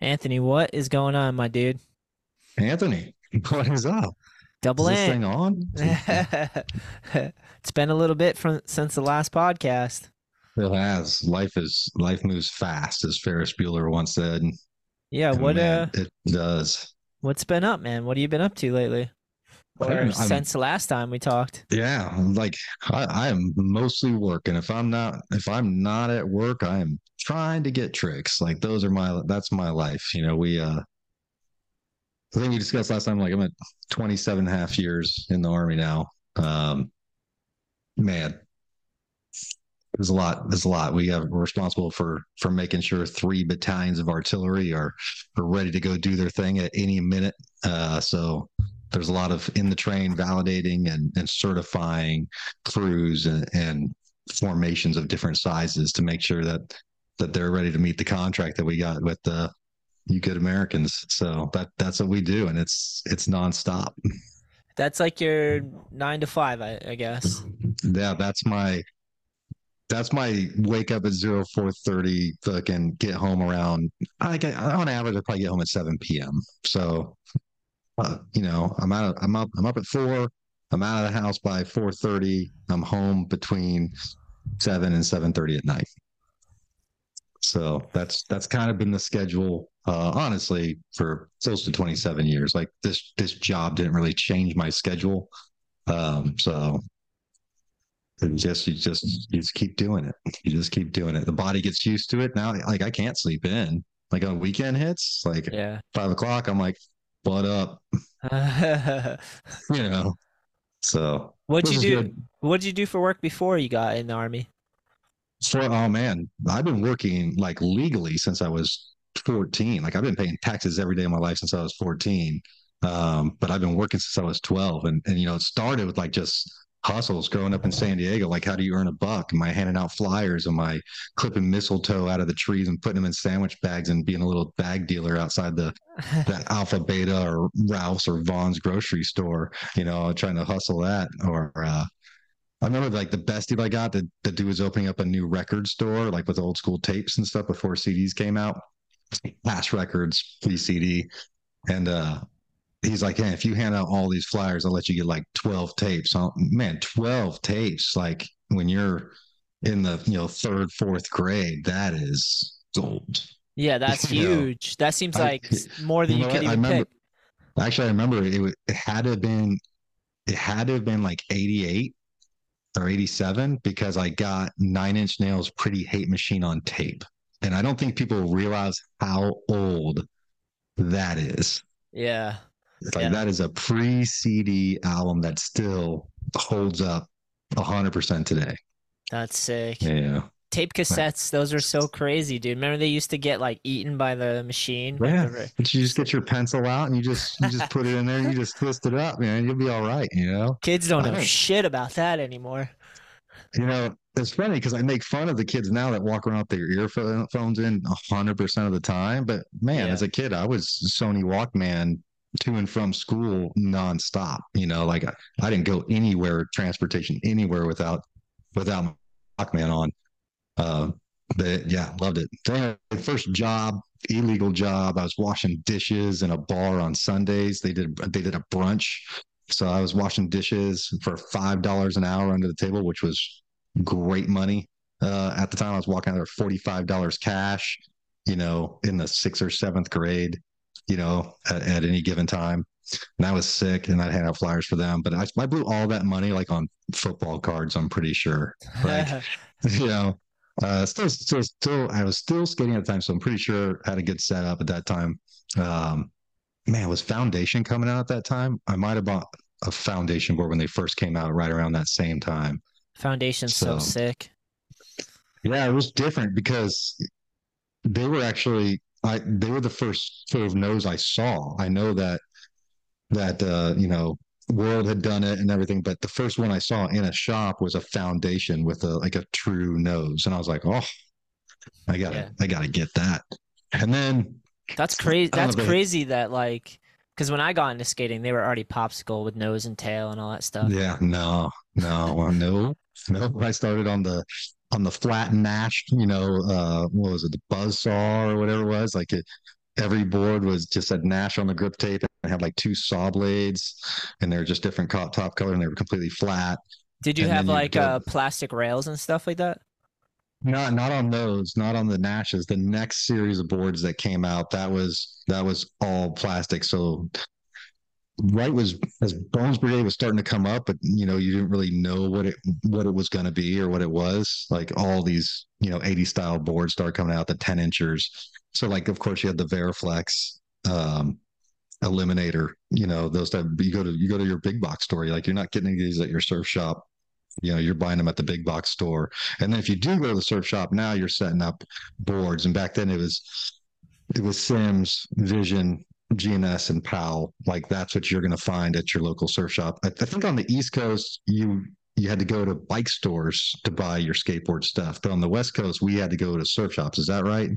Anthony, what is going on, my dude? Anthony, what is up? Double Is thing on? it's been a little bit from since the last podcast. It has. Life is life moves fast, as Ferris Bueller once said. And Yeah, what uh it does. what's been up, man? What have you been up to lately? Or I'm- I'm- since the last time we talked? Yeah, like I, I am mostly working. If I'm not if I'm not at work, I am trying to get tricks. Like those are my that's my life. You know, we uh I think we discussed last time, like I'm at 27 and a half years in the army now. Um man, there's a lot. There's a lot. We have we're responsible for for making sure three battalions of artillery are are ready to go do their thing at any minute. Uh so there's a lot of in the train validating and, and certifying crews and, and formations of different sizes to make sure that that they're ready to meet the contract that we got with the you good Americans. So that that's what we do, and it's it's nonstop. That's like your nine to five, I, I guess. Yeah, that's my that's my wake up at zero four thirty. Fucking get home around. I get on average. I probably get home at seven p.m. So, uh, you know, I'm out. I'm up. I'm up at four. I'm out of the house by four thirty. I'm home between seven and seven thirty at night. So that's that's kind of been the schedule. Uh, honestly, for close to 27 years, like this this job didn't really change my schedule. Um, so it just you just you just keep doing it. You just keep doing it. The body gets used to it now. Like I can't sleep in. Like on weekend hits, like Yeah. five o'clock, I'm like, butt up, you know. So What'd you do? good. What'd you do for work before you got in the army? So, oh man, I've been working like legally since I was 14. Like I've been paying taxes every day of my life since I was 14. Um, but I've been working since I was 12. And and you know, it started with like just hustles growing up in San Diego. Like, how do you earn a buck? Am I handing out flyers? Am I clipping mistletoe out of the trees and putting them in sandwich bags and being a little bag dealer outside the Alpha Beta or Ralph's or Vons grocery store, you know, trying to hustle that. Or uh, I remember like the best deal I got. The, the dude was opening up a new record store, like with old school tapes and stuff before CDs came out. Pass records, free CD, and uh, he's like, "Hey, if you hand out all these flyers, I'll let you get like twelve tapes." So, man, twelve tapes. Like when you're in the you know third, fourth grade, that is gold. Yeah, that's You know, huge. That seems like s- more than you you know could? I remember- pick. Actually, I remember it, it had to have been it had to have been like 88 or 87 because I got Nine Inch Nails Pretty Hate Machine on tape. And I don't think people realize how old that is. Yeah. It's like Yeah. that is a pre-CD album that still holds up 100% today. That's sick. Yeah. Tape cassettes, those are so crazy, dude. Remember they used to get like eaten by the machine? Yeah. you just get your pencil out and you just you just put it in there and you just twist it up, man. You'll be all right, you know? Kids don't know shit about that anymore. You know, it's funny because I make fun of the kids now that walk around with their earphones in hundred percent of the time. But man, Yeah. as a kid, I was Sony Walkman to and from school nonstop. You know, like I, I didn't go anywhere, transportation anywhere without without Walkman on. Uh, but yeah, loved it. First job, illegal job. I was washing dishes in a bar on Sundays. They did they did a brunch. So I was washing dishes for five dollars an hour under the table, which was great money. Uh, at the time, I was walking out there forty five dollars cash. You know, in the sixth or seventh grade. You know, at, at any given time, and I was sick, and I'd hand out flyers for them. But I, I blew all that money like on football cards. I'm pretty sure. Like, you know, uh, still, still, still, I was still skating at the time, so I'm pretty sure I had a good setup at that time. Um, man, was Foundation coming out at that time? I might have bought a Foundation board when they first came out, right around that same time. Foundation's so, So- sick. Yeah, it was different because they were actually, I they were the first sort of nose I saw. I know that that uh, you know World had done it and everything, but the first one I saw in a shop was a Foundation with a like a true nose, and I was like, oh, I gotta, Yeah. I gotta get that. And then That's crazy. That's crazy that like, because when I got into skating, they were already popsicle with nose and tail and all that stuff. Yeah, no, no, no, no. I started on the on the flat Nash, you know, uh, what was it, the buzz saw or whatever it was. Like it, every board was just had Nash on the grip tape and had like two saw blades, and they were just different top color and they were completely flat. Did you And have then you like uh plastic rails and stuff like that? Not not on those, not on the Nashes. The next series of boards that came out, that was that was all plastic. So right was as Bones Brigade was starting to come up, but you know, you didn't really know what it what it was gonna be or what it was. Like all these, you know, 80 style boards start coming out, the 10 inchers. So like of course you had the Variflex um eliminator, you know, those type you go to you go to your big box store, you're like you're not getting these at your surf shop. You know, you're buying them at the big box store. And then if you do go to the surf shop now, you're setting up boards. And back then it was it was Sims, Vision, G&S, and PAL. Like that's what you're going to find at your local surf shop. I, I think on the East Coast, you you had to go to bike stores to buy your skateboard stuff, but on the West Coast, we had to go to surf shops. Is that right?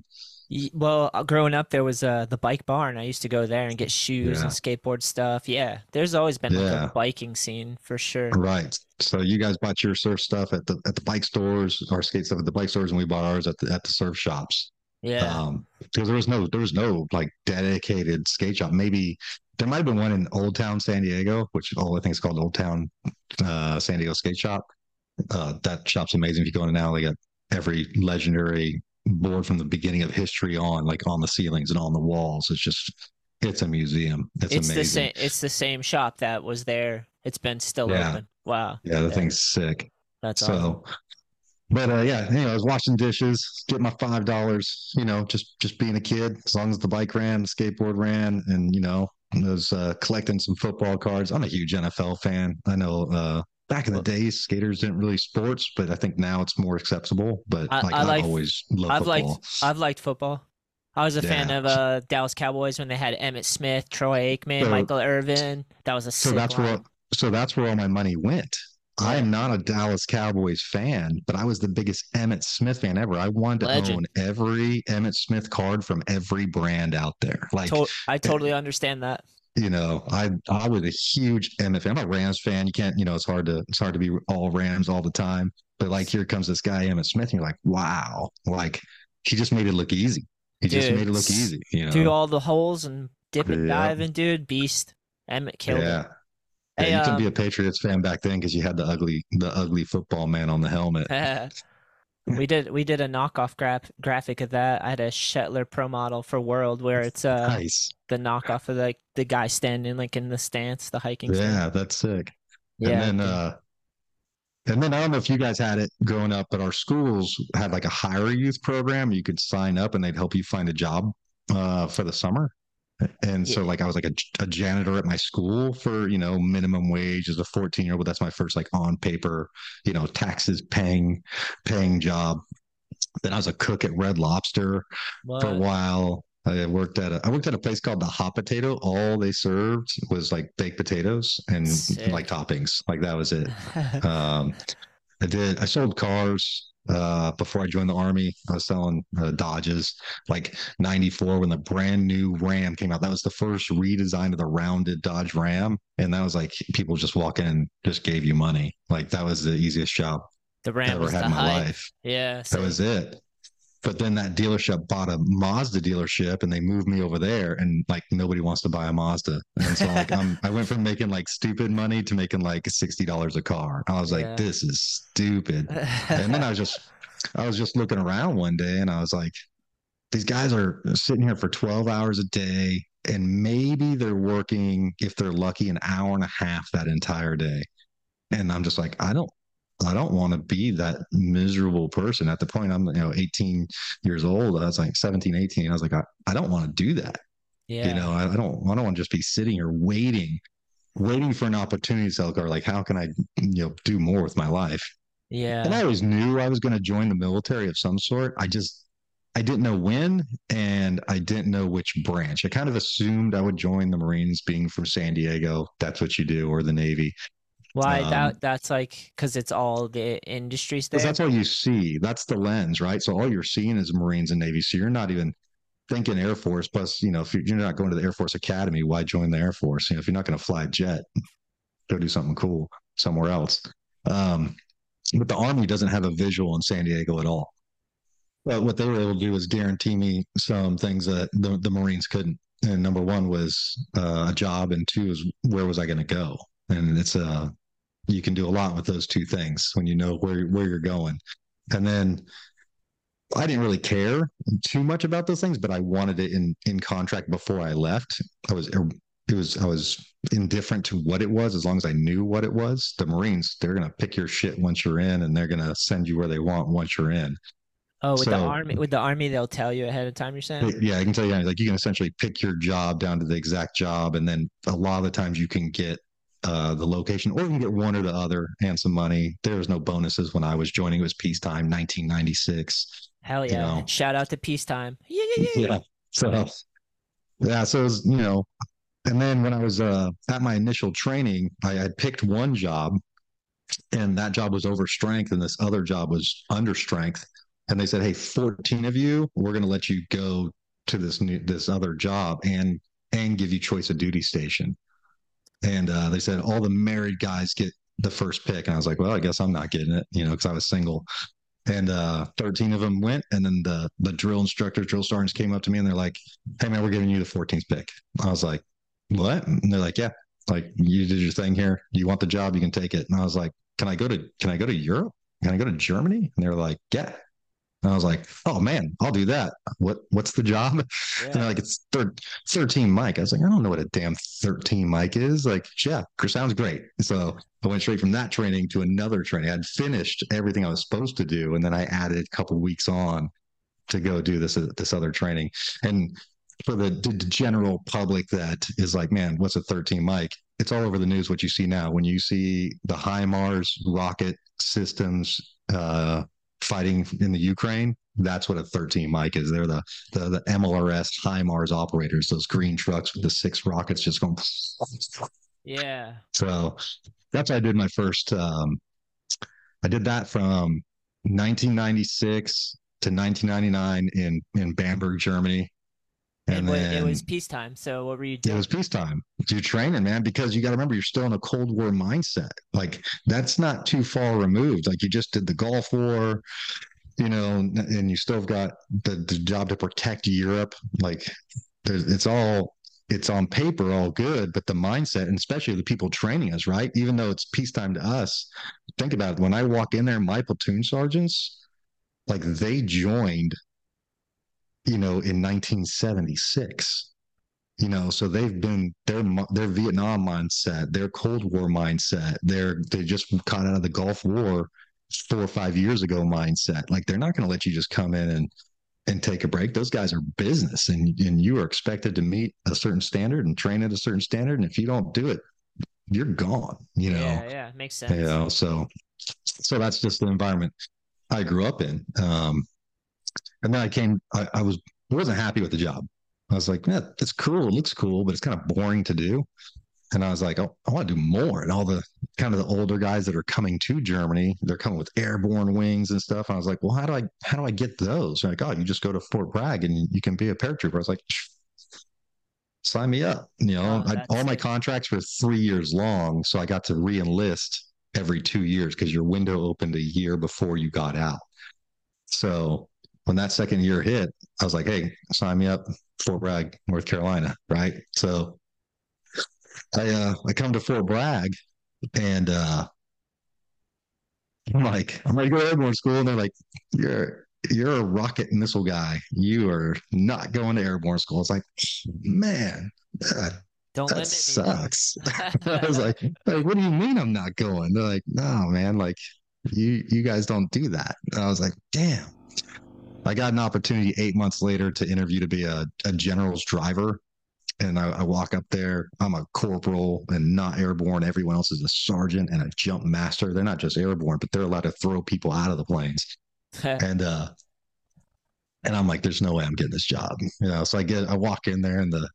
Well, uh, growing up, there was uh, the bike barn. I used to go there and get shoes and skateboard stuff. Yeah, there's always been like a biking scene for sure. Right. So you guys bought your surf stuff at the at the bike stores, our skate stuff at the bike stores, and we bought ours at the at the surf shops. Yeah. Um, because there was no there was no like dedicated skate shop. Maybe there might have been one in Old Town San Diego, which all I think is called Old Town uh, San Diego Skate Shop. Uh, that shop's amazing. If you go in now, they got every legendary board from the beginning of history on, like on the ceilings and on the walls. It's just it's a museum. It's, it's the amazing. same. It's the same shop that was there. It's been still Yeah. open. Wow, Yeah, the Yeah. thing's sick. that's so awesome. But uh yeah anyway i was washing dishes get my five dollars you know just just being a kid as long as the bike ran the skateboard ran and you know I was uh collecting some football cards. I'm a huge nfl fan. I know uh back in the days skaters didn't really sports but i think now it's more acceptable but I- like I i've like- always loved I've liked football. I've liked football. I was a fan of uh Dallas Cowboys when they had Emmitt Smith, Troy Aikman, So- Michael Irvin. That was a so that's where so that's where all my money went I am not a Dallas Cowboys fan, but I was the biggest Emmitt Smith fan ever. I wanted to Legend. own every Emmitt Smith card from every brand out there. Like To- I eh, totally understand that. you know, I I was a huge Emmitt fan. I'm a Rams fan. You can't, you know, it's hard to it's hard to be all Rams all the time. But like here comes this guy Emmitt Smith, and you're like, wow, like he just made it look easy. He just made it look easy. You know, Do all the holes and dip and Yeah. dive and dude, beast. Emmitt killed yeah. it. Yeah, Hey, you can be um, a Patriots fan back then because you had the ugly, the ugly football man on the helmet. we did we did a knockoff graph graphic of that. I had a Shetler Pro model for World where it's uh nice. the knockoff of like the guy standing like in the stance, the hiking stance. Yeah, that's sick. Yeah. and then uh and then I don't know if you guys had it growing up, but our schools had like a hire youth program. You could sign up and they'd help you find a job uh for the summer. And so like I was like a, a janitor at my school for, you know, minimum wage as a 14 year old. That's my first like on paper, you know, taxes paying paying job. Then I was a cook at Red Lobster for a while. I worked at a I worked at a place called the Hot Potato. All they served was like baked potatoes and Sick. like toppings. Like that was it. Um, I did. I sold cars uh, before I joined the army. I was selling uh, Dodges, like '94 when the brand new Ram came out. That was the first redesign of the rounded Dodge Ram, and that was like people just walk in and just gave you money. Like that was the easiest job the I ever had in my hype. life. Yeah. That was it. But then that dealership bought a Mazda dealership and they moved me over there and like nobody wants to buy a Mazda. And so like I'm I went from making like stupid money to making like sixty dollars a car. I was like, Yeah. this is stupid. And then I was just I was just looking around one day and I was like, these guys are sitting here for 12 hours a day and maybe they're working, if they're lucky, an hour and a half that entire day. And I'm just like, I don't I don't want to be that miserable person. At the point I'm, you know, 18 years old, I was like 17, 18. I was like, I, I don't want to do that. yeah. You know, I, I don't I don't want to just be sitting here waiting, waiting for an opportunity to sell a car. Like, how can I, you know, do more with my life? yeah. And I always knew I was going to join the military of some sort. I just, I didn't know when and I didn't know which branch. I kind of assumed I would join the Marines being from San Diego. That's what you do, or the Navy. Why um, that that's like because it's all the industries there. That's all you see. That's the lens, right? So all you're seeing is Marines and Navy. So you're not even thinking Air Force. Plus, you know, if you're not going to the Air Force Academy, why join the Air Force? You know, if you're not going to fly a jet, go do something cool somewhere else. Um, but the Army doesn't have a visual in San Diego at all. but what they were able to do was guarantee me some things that the, the Marines couldn't. And number one was uh, a job, and two is where was I going to go? And it's a uh, you can do a lot with those two things when you know where where you're going. And then I didn't really care too much about those things, but I wanted it in in contract before I left. I was er, it was I was indifferent to what it was as long as I knew what it was. The Marines, they're gonna pick your shit once you're in, and they're gonna send you where they want once you're in. Oh, with so, the army, with the army, they'll tell you ahead of time. You're saying? Yeah, I can tell you. Like you can essentially pick your job down to the exact job, and then a lot of the times you can get uh, the location, or you can get one or the other and some money. There was no bonuses when I was joining. It was peacetime, 1996. Hell yeah! You know? Shout out to peacetime. Yeah, yeah, yeah. yeah. So yeah, so it was, you know, and then when I was uh, at my initial training, I had picked one job, and that job was over strength, and this other job was under strength. And they said, "Hey, 14 of you, we're going to let you go to this new this other job and and give you choice of duty station." And uh, they said all the married guys get the first pick, and I was like, "Well, I guess I'm not getting it," you know, because I was single. And uh, 13 of them went, and then the the drill instructors, drill sergeants came up to me, and they're like, "Hey, man, we're giving you the 14th pick." I was like, what? And they're like, yeah, like you did your thing here. You want the job, you can take it. And I was like, can I go to, can I go to Europe? Can I go to Germany? And they're like, yeah. And I was like, oh man, I'll do that. What, what's the job? Yeah. And like, it's thir- 13 Mike. I was like, I don't know what a damn 13 Mike is. Like, yeah, sounds great. So I went straight from that training to another training. I'd finished everything I was supposed to do. And then I added a couple weeks on to go do this, this other training. And for the, the, general public that is like, man, what's a 13 Mike? It's all over the news what you see now. When you see the HIMARS rocket systems uh, fighting in the Ukraine, that's what a 13 Mike is. They're the, the, the MLRS HIMARS operators, those green trucks with the six rockets just going. Yeah. So that's how I did my first. Um, I did that from 1996 to 1999 in in Bamberg, Germany. And, and then, it was peacetime. So what were you doing? It was peacetime. You're training, man, because you got to remember you're still in a Cold War mindset. Like that's not too far removed. Like you just did the Gulf War, you know, and you still have got the, the job to protect Europe. Like it's all it's on paper all good, but the mindset, and especially the people training us, right? Even though it's peacetime to us, think about it. When I walk in there, my platoon sergeants, like they joined you know, in 1976. You know, so they've been their their Vietnam mindset, their Cold War mindset, they're they just caught out of the Gulf War four or five years ago mindset. Like they're not going to let you just come in and and take a break. Those guys are business, and and you are expected to meet a certain standard and train at a certain standard. And if you don't do it, you're gone. You know. Yeah, yeah, makes sense. You know, so so that's just the environment I grew up in. Um, and then I came, I, I was, wasn't happy with the job. I was like, yeah, it's cool. It looks cool, but it's kind of boring to do. And I was like, oh, I want to do more. And all the kind of the older guys that are coming to Germany, they're coming with airborne wings and stuff. And I was like, well, how do I, how do I get those? like, oh, you just go to Fort Bragg and you can be a paratrooper. I was like, sign me up. You know, oh, I, all my contracts were three years long. So I got to re-enlist every two years because your window opened a year before you got out. So when that second year hit, I was like, hey, sign me up, Fort Bragg, North Carolina, right? So I uh I come to Fort Bragg and uh I'm like, I'm ready to go to airborne school. And they're like, You're you're a rocket missile guy. You are not going to airborne school. It's like, man, that, that sucks. I was like, like, what do you mean I'm not going? They're like, no, man, like you you guys don't do that. And I was like, damn. I got an opportunity eight months later to interview to be a, a general's driver. And I, I, walk up there. I'm a corporal and not airborne. Everyone else is a sergeant and a jump master. They're not just airborne, but they're allowed to throw people out of the planes. and uh, and I'm like, there's no way I'm getting this job. You know, so I get I walk in there and the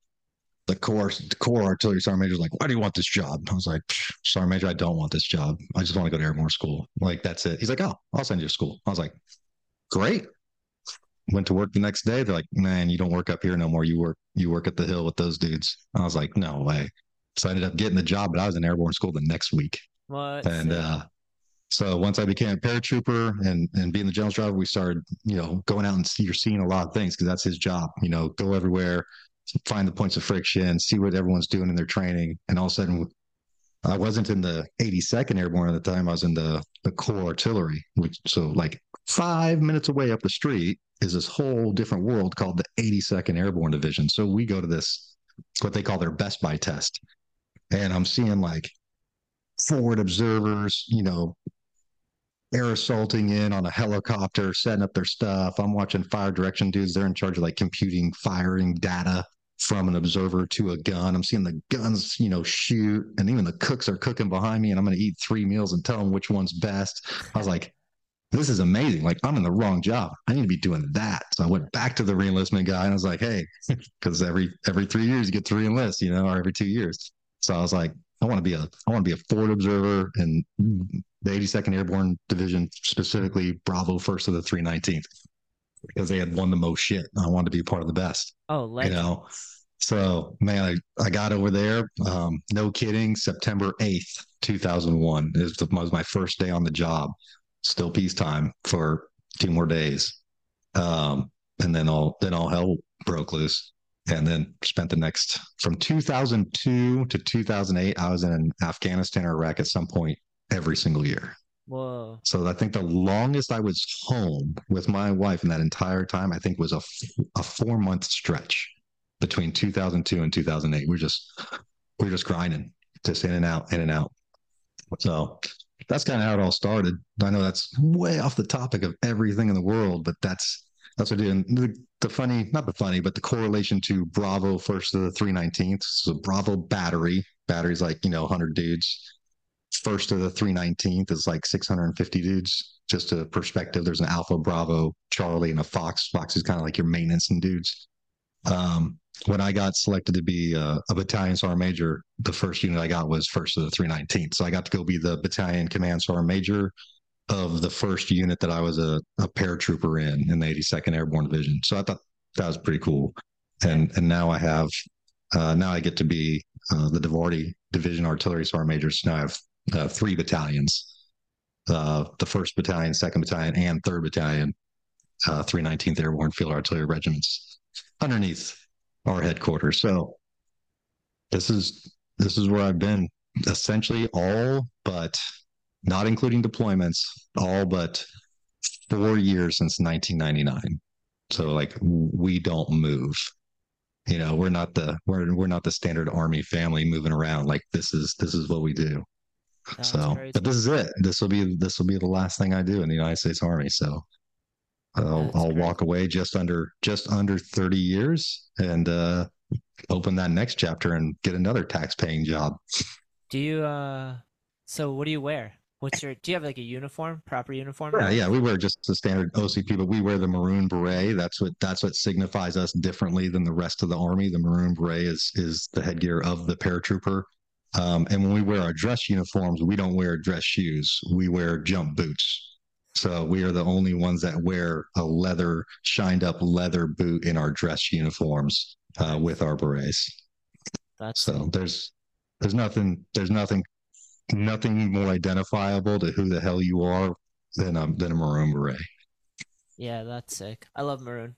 the corps the corps artillery sergeant major is like, why do you want this job? I was like, sergeant major, I don't want this job. I just want to go to airborne school. Like that's it. He's like, oh, I'll send you to school. I was like, great went to work the next day. They're like, man, you don't work up here no more. You work, you work at the hill with those dudes. I was like, no way. So I ended up getting the job, but I was in airborne school the next week. What? And, uh, So once I became a paratrooper and and being the general driver, we started, you know, going out and see, you're seeing a lot of things because that's his job. You know, go everywhere, find the points of friction, see what everyone's doing in their training, and all of a sudden, I wasn't in the 82nd Airborne at the time. I was in the the Corps Artillery, which so like five minutes away up the street is this whole different world called the 82nd Airborne Division. So we go to this what they call their Best Buy test, and I'm seeing like forward observers, you know, air assaulting in on a helicopter, setting up their stuff. I'm watching fire direction dudes. They're in charge of like computing firing data from an observer to a gun. I'm seeing the guns, you know, shoot, and even the cooks are cooking behind me, and I'm going to eat three meals and tell them which one's best. I was like, this is amazing. Like, I'm in the wrong job. I need to be doing that. So I went back to the reenlistment guy and I was like, hey, because every every three years you get to reenlist, you know, or every two years. So I was like, I want to be a I want to be a forward observer and the 82nd Airborne Division, specifically Bravo First of the 319th, because they had won the most shit. I wanted to be part of the best. Oh, legend. you know. So man, I, I got over there. Um, no kidding. September 8th, 2001 is the, was my first day on the job. Still peacetime for two more days. Um, and then all then all hell broke loose and then spent the next from 2002 to 2008 i was in afghanistan or iraq at some point every single year. Whoa. So I think the longest I was home with my wife in that entire time, I think was a, a four month stretch between 2002 and 2008. We're just, we're just grinding, just in and out, in and out. So that's kind of how it all started. I know that's way off the topic of everything in the world, but that's, that's what I do. And the, the funny, not the funny, but the correlation to Bravo first to the 319th. So Bravo battery, battery's like, you know, 100 dudes first to the 319th is like 650 dudes. Just a perspective, there's an Alpha, Bravo, Charlie, and a Fox. Fox is kind of like your maintenance and dudes. Um, when I got selected to be a, a battalion sergeant major, the first unit I got was first of the 319th. So I got to go be the battalion command sergeant major of the first unit that I was a, a paratrooper in in the 82nd Airborne Division. So I thought that was pretty cool. And and now I have uh, now I get to be uh, the DIVARTY Division Artillery Sergeant Major. So now I have uh, three battalions uh, the 1st Battalion, 2nd Battalion, and 3rd Battalion, uh, 319th Airborne Field Artillery Regiments underneath our headquarters. So this is this is where I've been essentially all but not including deployments, all but four years since 1999. So like we don't move. You know, we're not the we're we're not the standard army family moving around. Like this is this is what we do so, crazy. but this is it. This will be this will be the last thing I do in the United States Army. So, I'll, I'll walk away just under just under thirty years and uh, open that next chapter and get another tax paying job. Do you? uh So, what do you wear? What's your? Do you have like a uniform, proper uniform? Yeah, yeah. We wear just the standard OCP, but we wear the maroon beret. That's what that's what signifies us differently than the rest of the army. The maroon beret is is the headgear of the paratrooper. Um, and when we wear our dress uniforms, we don't wear dress shoes. We wear jump boots. So we are the only ones that wear a leather, shined up leather boot in our dress uniforms uh, with our berets. That's so there's there's nothing there's nothing nothing more identifiable to who the hell you are than a than a maroon beret. Yeah, that's sick. I love maroon.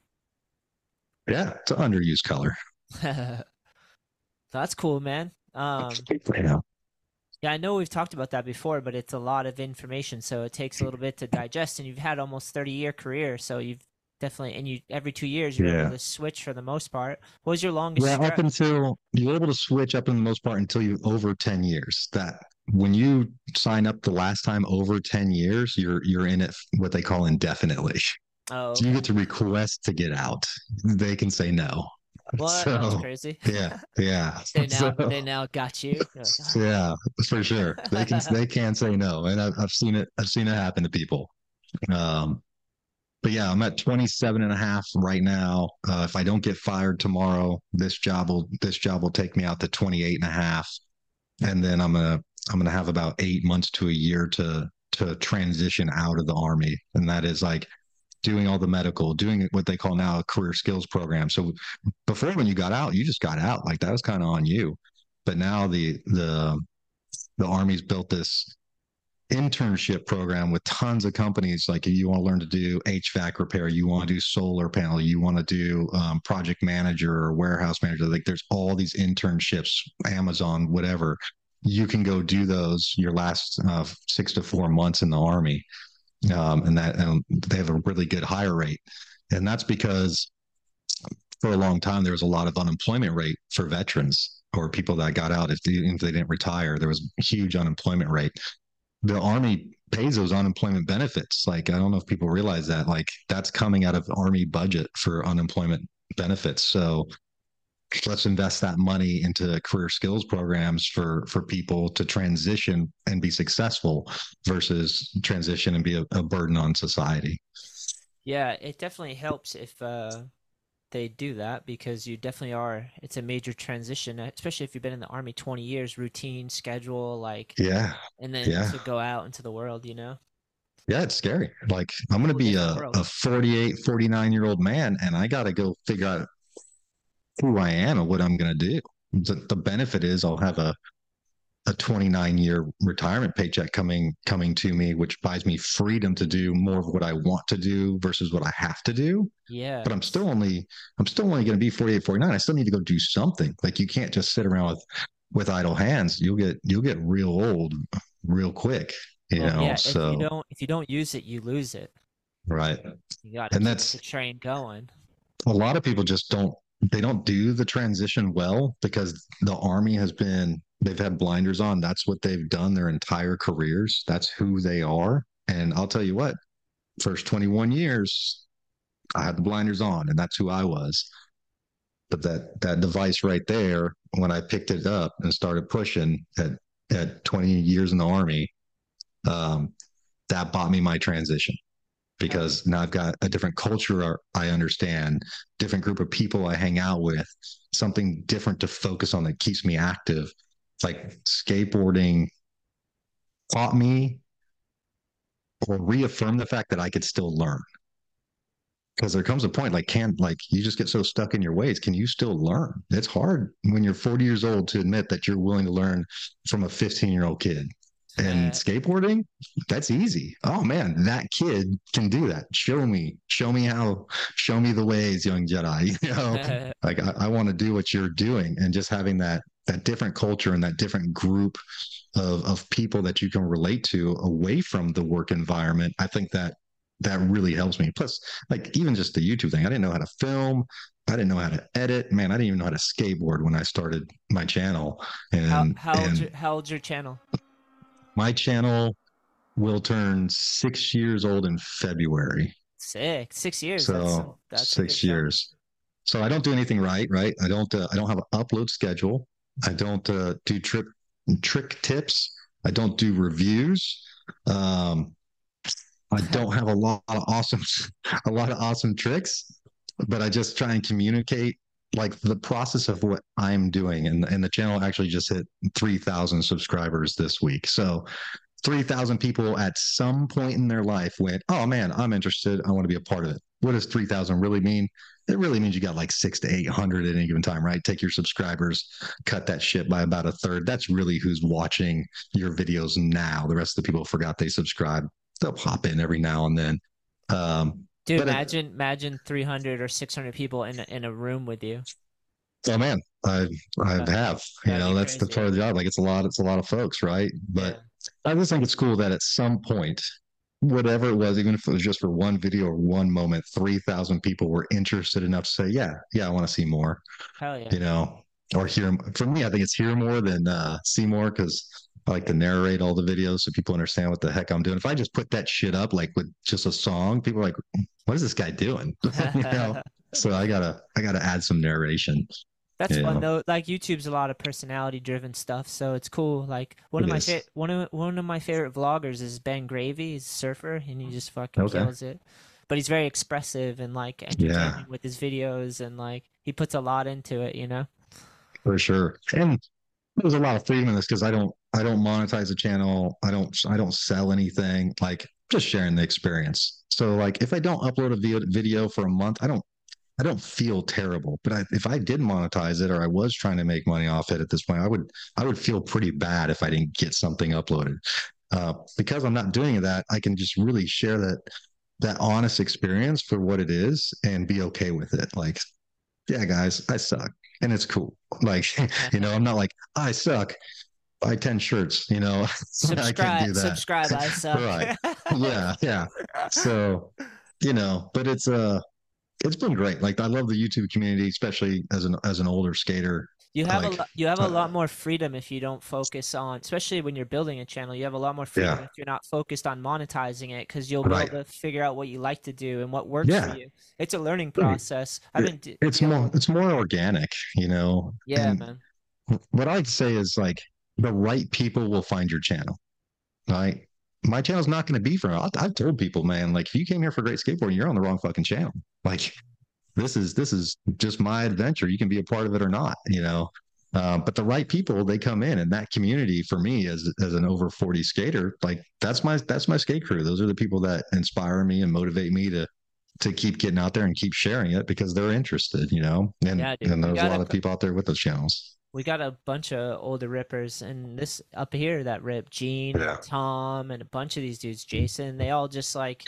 Yeah, it's an underused color. that's cool, man. Um, yeah. Yeah, I know we've talked about that before, but it's a lot of information, so it takes a little bit to digest. And you've had almost thirty year career, so you've definitely and you every two years you're yeah. able to switch for the most part. What was your longest? Yeah, up until you're able to switch up in the most part until you over ten years. That when you sign up the last time over ten years, you're you're in it what they call indefinitely. Oh, okay. so you get to request to get out. They can say no. What? So, That's crazy. Yeah, yeah. they now so, they now got you. Like, oh. Yeah, for sure. They can they can say no, and I've, I've seen it. I've seen it happen to people. Um, but yeah, I'm at 27 and a half right now. Uh, if I don't get fired tomorrow, this job will this job will take me out to 28 and a half, and then I'm gonna I'm gonna have about eight months to a year to to transition out of the army, and that is like doing all the medical, doing what they call now a career skills program. So before when you got out, you just got out. Like that was kind of on you. But now the the the army's built this internship program with tons of companies. Like if you want to learn to do HVAC repair, you want to do solar panel, you want to do um, project manager or warehouse manager. Like there's all these internships, Amazon, whatever. You can go do those your last uh, six to four months in the army, um, and that and they have a really good hire rate, and that's because for a long time there was a lot of unemployment rate for veterans or people that got out if they, if they didn't retire. There was huge unemployment rate the army pays those unemployment benefits. Like I don't know if people realize that. Like that's coming out of army budget for unemployment benefits. So let's invest that money into career skills programs for for people to transition and be successful versus transition and be a, a burden on society. Yeah, it definitely helps if uh they do that because you definitely are it's a major transition especially if you've been in the army 20 years routine schedule like yeah and then yeah. to go out into the world you know yeah it's scary like i'm gonna be a, a 48 49 year old man and i gotta go figure out who i am and what i'm gonna do. The, the benefit is i'll have a a 29 year retirement paycheck coming coming to me which buys me freedom to do more of what i want to do versus what i have to do. Yeah. But i'm still only i'm still only going to be 48 49 i still need to go do something. Like you can't just sit around with with idle hands. You'll get you'll get real old real quick you well, know yeah, so if you don't if you don't use it you lose it. Right. You got and that's the train going. A lot of people just don't they don't do the transition well because the army has been they've had blinders on. That's what they've done their entire careers. That's who they are. And I'll tell you what, first 21 years, I had the blinders on, and that's who I was. But that that device right there, when I picked it up and started pushing at at 20 years in the army, um, that bought me my transition because now I've got a different culture I understand, different group of people I hang out with, something different to focus on that keeps me active like skateboarding taught me or reaffirmed the fact that I could still learn. Because there comes a point like can't like you just get so stuck in your ways. Can you still learn? It's hard when you're 40 years old to admit that you're willing to learn from a 15 year old kid. And skateboarding, that's easy. Oh man, that kid can do that. Show me, show me how, show me the ways, young Jedi. You know, like I, I want to do what you're doing, and just having that that different culture and that different group of, of people that you can relate to away from the work environment i think that that really helps me. Plus like even just the youtube thing i didn't know how to film. I didn't know how to edit. Man i didn't even know how to skateboard when i started my channel. And how, how, and old's, your, how old's your channel my channel will turn six years old in february. Six six years. So that's, that's six years. So i don't do anything right right? I don't uh, i don't have an upload schedule. I don't uh, do trip trick tips. I don't do reviews. Um, I don't have a lot of awesome, a lot of awesome tricks, but I just try and communicate like the process of what I'm doing. And, and the channel actually just hit 3,000 subscribers this week. So 3,000 people at some point in their life went, oh man, I'm interested. I want to be a part of it. What does 3,000 really mean? it really means you got like six to 800 at any given time, right? Take your subscribers, cut that shit by about a third. That's really who's watching your videos now. The rest of the people forgot they subscribe. They'll pop in every now and then. Um, Dude, imagine, it, imagine 300 or 600 people in a, in a room with you. Oh man, I I have. You know, that's crazy. the part of the job. Like it's a lot. It's a lot of folks, right? But yeah. I just think it's cool that at some point whatever it was, even if it was just for one video or one moment, 3,000 people were interested enough to say, yeah, yeah, I want to see more. Hell yeah. You know, or hear, for me, I think it's hear more than uh, see more because I like to narrate all the videos so people understand what the heck I'm doing. If I just put that shit up like with just a song, people are like, what is this guy doing? you know? So I gotta, I gotta add some narration. That's fun though. Like YouTube's a lot of personality driven stuff, so it's cool. Like one it of my fa- one of one of my favorite vloggers is Ben Gravy. He's a surfer and he just fucking okay. kills it. But he's very expressive and like entertaining yeah. with his videos and like he puts a lot into it, you know. For sure. And there's a lot of freedom in this because I don't I don't monetize the channel. I don't I don't sell anything. Like just sharing the experience. So like if I don't upload a video for a month, I don't I don't feel terrible, but I, if I did monetize it or I was trying to make money off it at this point, I would I would feel pretty bad if I didn't get something uploaded. uh, because I'm not doing that, I can just really share that that honest experience for what it is and be okay with it. Like, yeah, guys, I suck, and it's cool. Like, you know, I'm not like I suck. Buy ten shirts, you know. Subscribe, I can't do that. Subscribe, I suck. right? Yeah, yeah. So, you know, but it's uh it's been great. Like I love the YouTube community, especially as an as an older skater. You have like, a lot, you have a lot more freedom if you don't focus on, especially when you're building a channel. You have a lot more freedom Yeah. if you're not focused on monetizing it because you'll be able to figure out what you like to do and what works Yeah. for you. It's a learning Right. process. I've been, d- It's yeah, more it's more organic, you know. yeah, And man. what I'd say is like the right people will find your channel. Right. My channel's not going to be for. I've, I've told people, man, like if you came here for great skateboarding, you're on the wrong fucking channel. Like this is this is just my adventure. You can be a part of it or not, you know. Uh, but the right people, they come in, and that community for me as as an over forty skater, like that's my that's my skate crew. Those are the people that inspire me and motivate me to to keep getting out there and keep sharing it because they're interested, you know. And Yeah, and there's a lot of people out there with those channels. We got a bunch of older rippers, and this up here that rip Gene, Yeah. Tom, and a bunch of these dudes, Jason. They all just like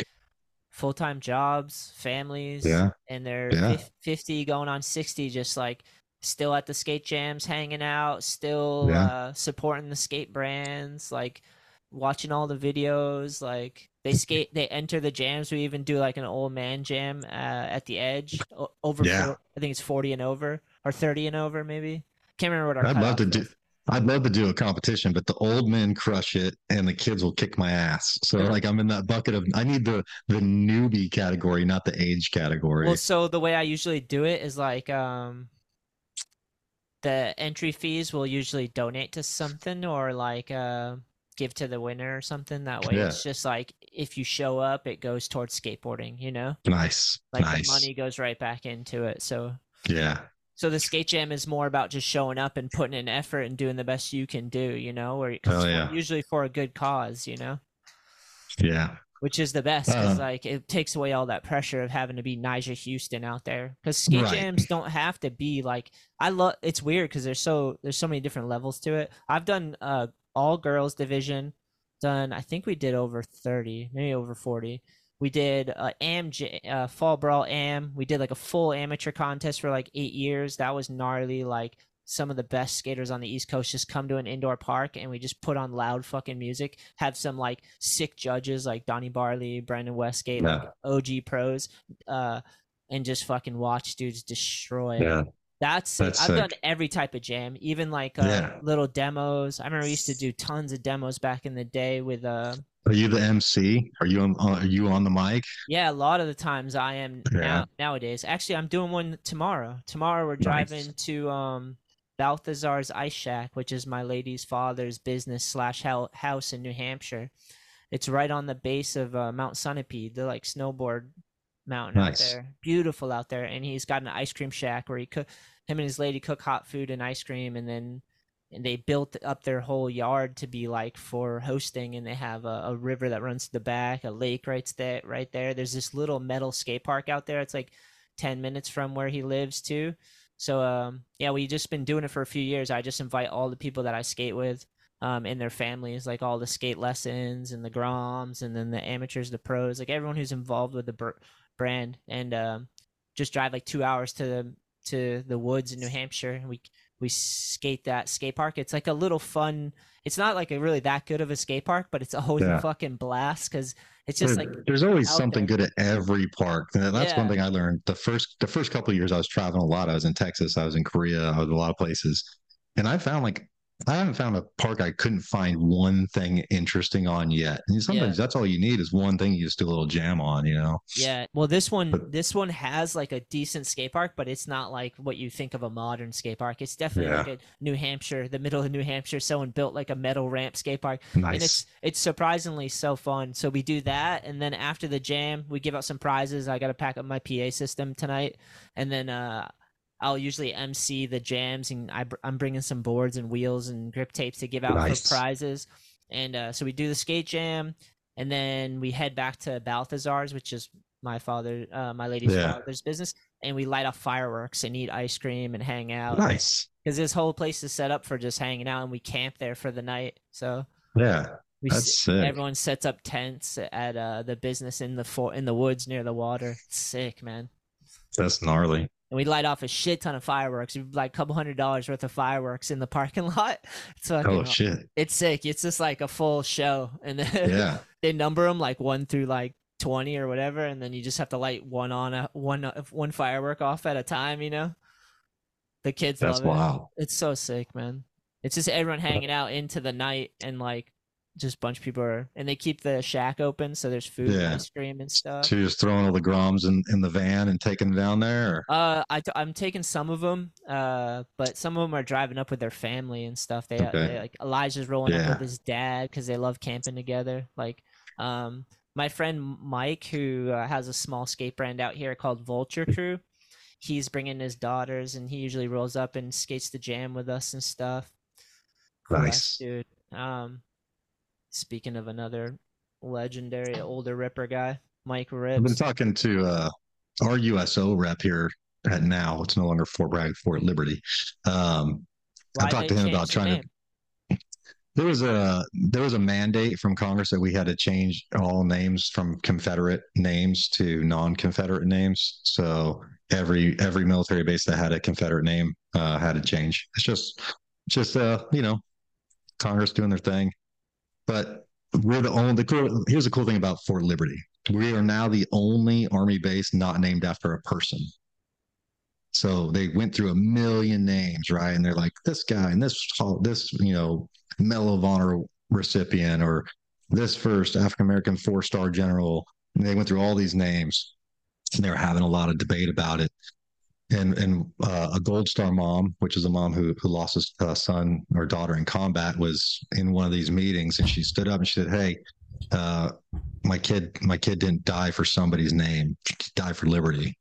full time jobs, families, Yeah. and they're Yeah. fifty going on sixty, just like still at the skate jams, hanging out, still Yeah. uh, supporting the skate brands, like watching all the videos. Like they skate, they enter the jams. We even do like an old man jam uh, at the edge, over. I think it's forty and over or thirty and over, maybe. Can't remember what our. I'd love to do. is. I'd love to do a competition, but the old men crush it, and the kids will kick my ass. So like I'm in that bucket of I need the the newbie category, not the age category. Well, so the way I usually do it is like um the entry fees will usually donate to something or like uh give to the winner or something. That way Yeah. it's just like if you show up it goes towards skateboarding, you know? nice, Like nice. the money goes right back into it. So Yeah, so the skate jam is more about just showing up and putting in effort and doing the best you can do, you know, or Oh, yeah. usually for a good cause, you know? yeah, which is the best because Uh, like it takes away all that pressure of having to be Nyjah Huston out there because skate Right. jams don't have to be like I love it's weird because there's so there's so many different levels to it. I've done uh all girls division, done I think we did over thirty, maybe over forty. We did uh, am uh, fall brawl am. We did like a full amateur contest for like eight years. That was gnarly. Like some of the best skaters on the East Coast just come to an indoor park and we just put on loud fucking music. Have some like sick judges like Donny Barley, Brandon Westgate, like OG pros, uh, and just fucking watch dudes destroy. yeah. That's, That's I've done every type of jam, even like uh, Yeah. little demos. I remember we used to do tons of demos back in the day with uh Are you the MC? Are you on? Are you on the mic? yeah, a lot of the times I am Yeah. now nowadays. Actually, I'm doing one tomorrow. Tomorrow we're driving Nice. to um Balthazar's Ice Shack, which is my lady's father's business slash house in New Hampshire. It's right on the base of uh, Mount Sunapee, the like snowboard mountain Nice. out there. Beautiful out there, and he's got an ice cream shack where he cook. Him and his lady cook hot food and ice cream, and then and they built up their whole yard to be like for hosting and they have a, a river that runs to the back a lake right there right there. There's this little metal skate park out there. It's like 10 minutes from where he lives too. So um yeah we just been doing it for a few years. I just invite all the people that i skate with um and their families like all the skate lessons and the groms and then the amateurs the pros like everyone who's involved with the br- brand. And um just drive like two hours to the to the woods in new hampshire and we we skate that skate park. It's like a little fun. It's not like a really that good of a skate park, but it's always Yeah. a fucking blast because it's just There- like there's always something there. good at every park. And that's one thing I learned. The first the first couple of years I was traveling a lot. I was in Texas, I was in Korea, I was a lot of places. And I found like I haven't found a park I couldn't find one thing interesting on yet. And sometimes that's all you need is one thing you just do a little jam on, you know. yeah. Well, this one But- this one has like a decent skate park, but it's not like what you think of a modern skate park. It's definitely Yeah. like a New Hampshire, the middle of New Hampshire. Someone built like a metal ramp skate park. and Nice. it's it's surprisingly so fun. So we do that, and then after the jam, we give out some prizes. I got to pack up my PA system tonight, and then uh, I'll usually MC the jams, and I, I'm bringing some boards and wheels and grip tapes to give out Nice. for prizes. And uh, so we do the skate jam, and then we head back to Balthazar's, which is my father, uh, my lady's Yeah. father's business, and we light off fireworks and eat ice cream and hang out nice. because this whole place is set up for just hanging out, and we camp there for the night. So Yeah. We That's sick. everyone sets up tents at uh, the business in the for- in the woods near the water. It's sick, man. That's gnarly. And we light off a shit ton of fireworks. Like a couple hundred dollars worth of fireworks in the parking lot. It's fucking, Oh shit. it's sick. It's just like a full show, and then Yeah. they number them like one through like twenty or whatever, and then you just have to light one on a one uh, one firework off at a time. You know, the kids That's love it. wow. It's so sick, man. It's just everyone hanging out into the night and like just a bunch of people are, and they keep the shack open so there's food and Yeah. ice cream and stuff. So you're just throwing all the groms in, in the van and taking them down there? Or? Uh, I t- I'm taking some of them, uh, but some of them are driving up with their family and stuff. They, Okay. they like Elijah's rolling up with his dad because they love camping together. Like, um, my friend Mike, who uh, has a small skate brand out here called Vulture Crew, he's bringing his daughters, and he usually rolls up and skates the jam with us and stuff. Cool Nice. dude. Um, speaking of another legendary older Ripper guy, Mike I've been talking to uh, our USO rep here at now. It's no longer Fort Bragg, Fort Liberty. Um, I Why talked to him about the trying to? There was a there was a mandate from Congress that we had to change all names from Confederate names to non-Confederate names. So every every military base that had a Confederate name uh, had to change. It's just just uh you know Congress doing their thing. But we're the only the cool here's the cool thing about Fort Liberty. We are now the only army base not named after a person. So they went through a million names, right? And they're like, this guy and this this you know Medal of Honor recipient or this first African American four star general. And they went through all these names, and they were having a lot of debate about it. And and uh, a Gold Star mom, which is a mom who who lost his uh, son or daughter in combat, was in one of these meetings, and she stood up and she said, "Hey, uh, my kid, my kid didn't die for somebody's name; he died Fort Liberty."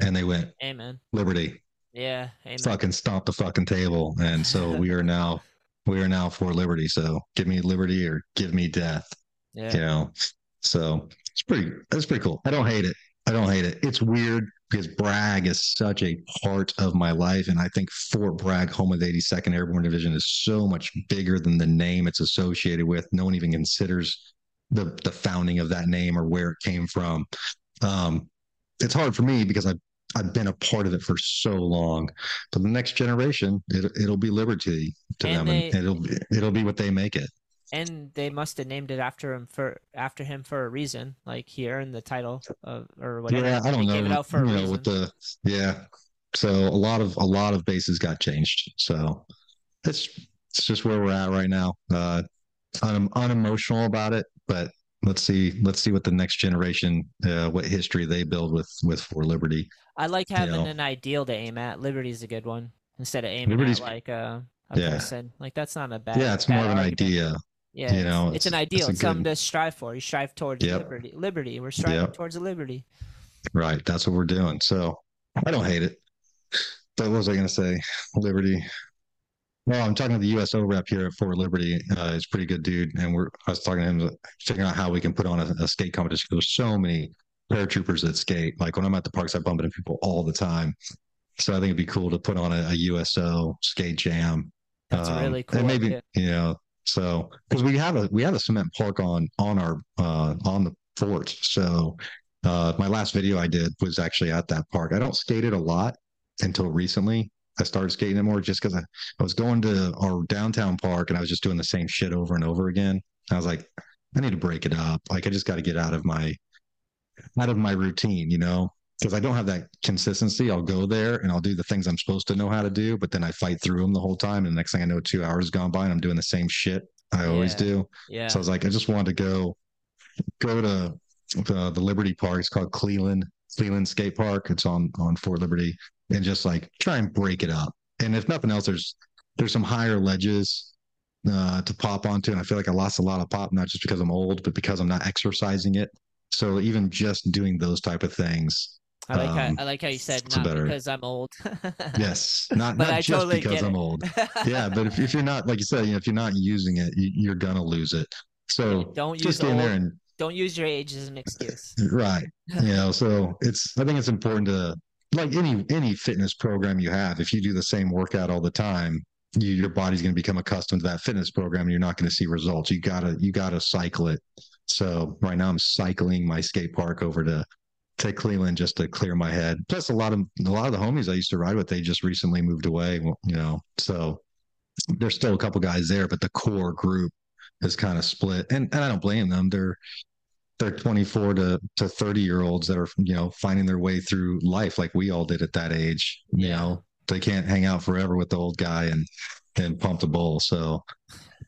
And they went, Amen. "Liberty." Yeah, amen. fucking stomp the fucking table. And so we are now we are now for liberty. So give me liberty or give me death. Yeah. You know. So it's pretty that's pretty cool. I don't hate it. I don't hate it. It's weird because Bragg is such a part of my life. And I think Fort Bragg, home of the 82nd Airborne Division, is so much bigger than the name it's associated with. No one even considers the the founding of that name or where it came from. Um, it's hard for me because I've I've been a part of it for so long. But the next generation, it, it'll be liberty to And them, they- and it'll be, it'll be what they make it. And they must have named it after him for after him for a reason. Like he earned the title of or whatever. Yeah, I don't They know. Gave it out for a you know, reason. with the yeah. So a lot of a lot of bases got changed. So it's it's just where we're at right now. Uh, I'm unemotional about it, but let's see let's see what the next generation, uh, what history they build with with Fort Liberty. I like having know. an ideal to aim at. Liberty's a good one instead of aiming Liberty's- at like uh, a Yeah. person. Like that's not a bad. yeah, it's more of an argument. idea. Yeah, you know, it's, it's- an ideal. it's something good- to strive for. You strive towards Yep. liberty. Liberty. We're striving Yep. towards a liberty. Right. That's what we're doing. So I don't hate it. But what was I going to say? Liberty. Well, I'm talking to the USO rep here at Fort Liberty. Uh, he's a pretty good dude, and we're I was talking to him, figuring out how we can put on a, a skate competition. There's so many paratroopers that skate. Like when I'm at the parks, I bump into people all the time. So I think it'd be cool to put on a, a USO skate jam. That's Um, really cool And maybe idea. you know, so because we have a we have a cement park on on our uh, on the fort. So uh, my last video I did was actually at that park. I don't skate it a lot until recently. I started skating it more just because I, I was going to our downtown park and I was just doing the same shit over and over again. I was like, I need to break it up. Like I just got to get out of my out of my routine, you know, because I don't have that consistency. I'll go there and I'll do the things I'm supposed to know how to do, but then I fight through them the whole time. And the next thing I know, two hours gone by and I'm doing the same shit I always Yeah. do. Yeah. So I was like, I just wanted to go go to the, the Liberty Park. It's called Cleveland Cleveland Skate Park. It's on on Fort Liberty, and just like try and break it up. And if nothing else, there's there's some higher ledges uh, to pop onto, and I feel like I lost a lot of pop, not just because I'm old, but because I'm not exercising it. So even just doing those type of things, I like um, how I like how you said not better. because I'm old. yes, not not I just totally because I'm old. yeah, but if, if you're not like you said, you know, if you're not using it, you, you're gonna lose it. So don't use just get in there and don't use your age as an excuse. right you know so it's i think it's important to like any any fitness program you have if you do the same workout all the time you, your body's going to become accustomed to that fitness program and you're not going to see results. You gotta, you gotta cycle it. So right now I'm cycling my skate park over to, to Cleveland just to clear my head. Plus a lot of, a lot of the homies I used to ride with, they just recently moved away, you know, so there's still a couple guys there, but the core group is kind of split and, and I don't blame them. They're, they're 24 to, to 30 year olds that are, you know, finding their way through life like we all did at that age, you Yeah. know, they can't hang out forever with the old guy and, and pump the bull. So,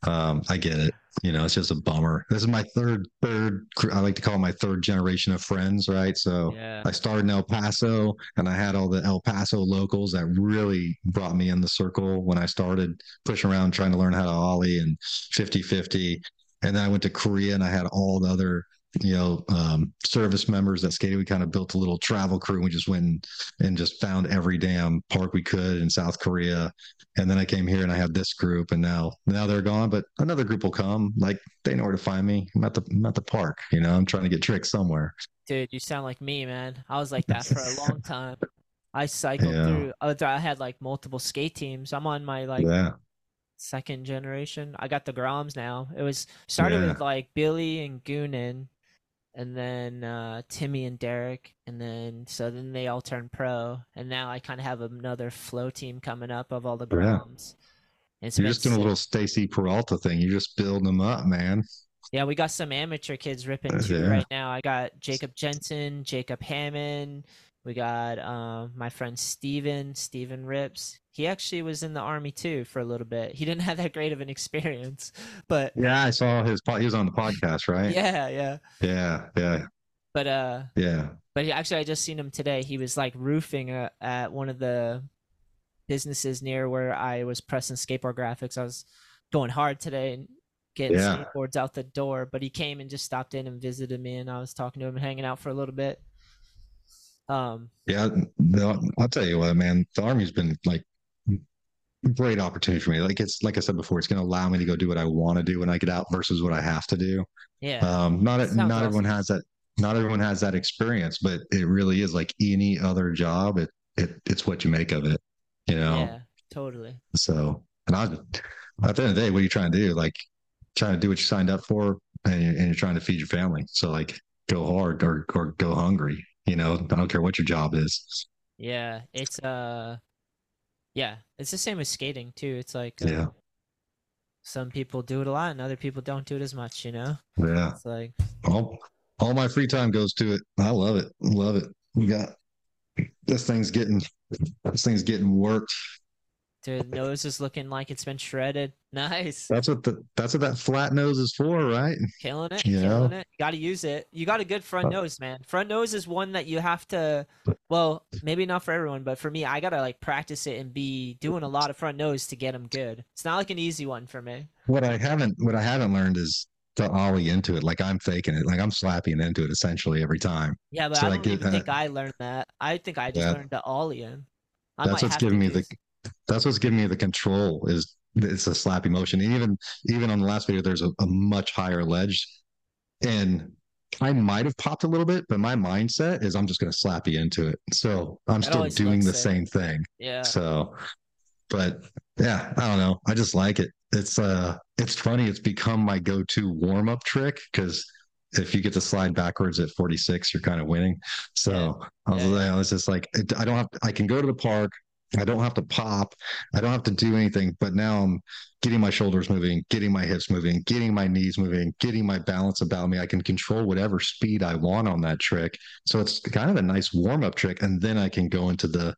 um, I get it. You know, it's just a bummer. This is my third, third, I like to call it my third generation of friends, right? So Yeah. I started in El Paso and I had all the El Paso locals that really brought me in the circle when I started pushing around trying to learn how to ollie and 50 50. And then I went to Korea and I had all the other, you know, um, service members that skated. We kind of built a little travel crew. And we just went and, just found every damn park we could in South Korea. And then I came here and I had this group and now, now they're gone, but another group will come. Like they know where to find me. I'm at the, I'm at the park, you know, I'm trying to get tricks somewhere. Dude, you sound like me, man. I was like that for a long time. I cycled Yeah. through. uh, I had like multiple skate teams. I'm on my like yeah. second generation. I got the Groms now. It was started Yeah. with like Billy and Goonan, and then uh, Timmy and Derek, and then so then they all turned pro, and now I kind of have another flow team coming up of all the Yeah. Groms. And it's You're just doing a little Stacy Peralta thing. You're just building them up, man. Yeah, we got some amateur kids ripping too yeah. right now. I got Jacob Jensen, Jacob Hammond. We got um, my friend Steven, Steven Rips. He actually was in the army too for a little bit. He didn't have that great of an experience, but Yeah, I saw his. po- He was on the podcast, right? yeah, yeah. yeah, yeah, But uh, yeah. but he, actually, I just seen him today. He was like roofing uh, at one of the businesses near where I was pressing skateboard graphics. I was going hard today and getting Yeah. skateboards out the door. But he came and just stopped in and visited me, and I was talking to him and hanging out for a little bit. Um, Yeah, no, I'll tell you what, man. The army's been like great opportunity for me. Like it's like I said before, it's going to allow me to go do what I want to do when I get out versus what I have to do. yeah, Um, not not awesome. everyone has that. Not everyone has that experience, but it really is like any other job. It it it's what you make of it, you know. yeah, totally. So, and I, at the end of the day, what are you trying to do? Like, trying to do what you signed up for, and you're, and you're trying to feed your family. So, like, go hard or or go hungry. You know, I don't care what your job is. Yeah, it's uh, yeah, it's the same with skating too. It's like uh, Yeah. some people do it a lot, and other people don't do it as much. You know, Yeah, it's like all all my free time goes to it. I love it. Love it. We got this thing's getting this thing's getting worked. Nose is looking like it's been shredded. Nice. That's what the that's what that flat nose is for, right? Killing it. You Killing know? it. You got to use it. You got a good front Uh, nose, man. Front nose is one that you have to, well, maybe not for everyone, but for me, I got to like practice it and be doing a lot of front nose to get them good. It's not like an easy one for me. What I haven't what I haven't learned is to ollie into it. Like I'm faking it. Like I'm slapping into it essentially every time. Yeah, but So I don't even think. I learned that. I think I just Yeah. learned to ollie in. I That's what's giving me the. That's what's giving me the control is it's a slappy motion. And even even on the last video, there's a, a much higher ledge, and I might have popped a little bit, but my mindset is I'm just going to slap you into it. So I'm That still doing the sick. same thing. Yeah. So, but yeah, I don't know. I just like it. It's uh, it's funny. It's become my go-to warm-up trick because if you get to slide backwards at 46, you're kind of winning. So I was, Yeah. I was just like, I don't have. I can go to the park. I don't have to pop. I don't have to do anything. But now I'm getting my shoulders moving, getting my hips moving, getting my knees moving, getting my balance about me. I can control whatever speed I want on that trick. So it's kind of a nice warm-up trick, and then I can go into the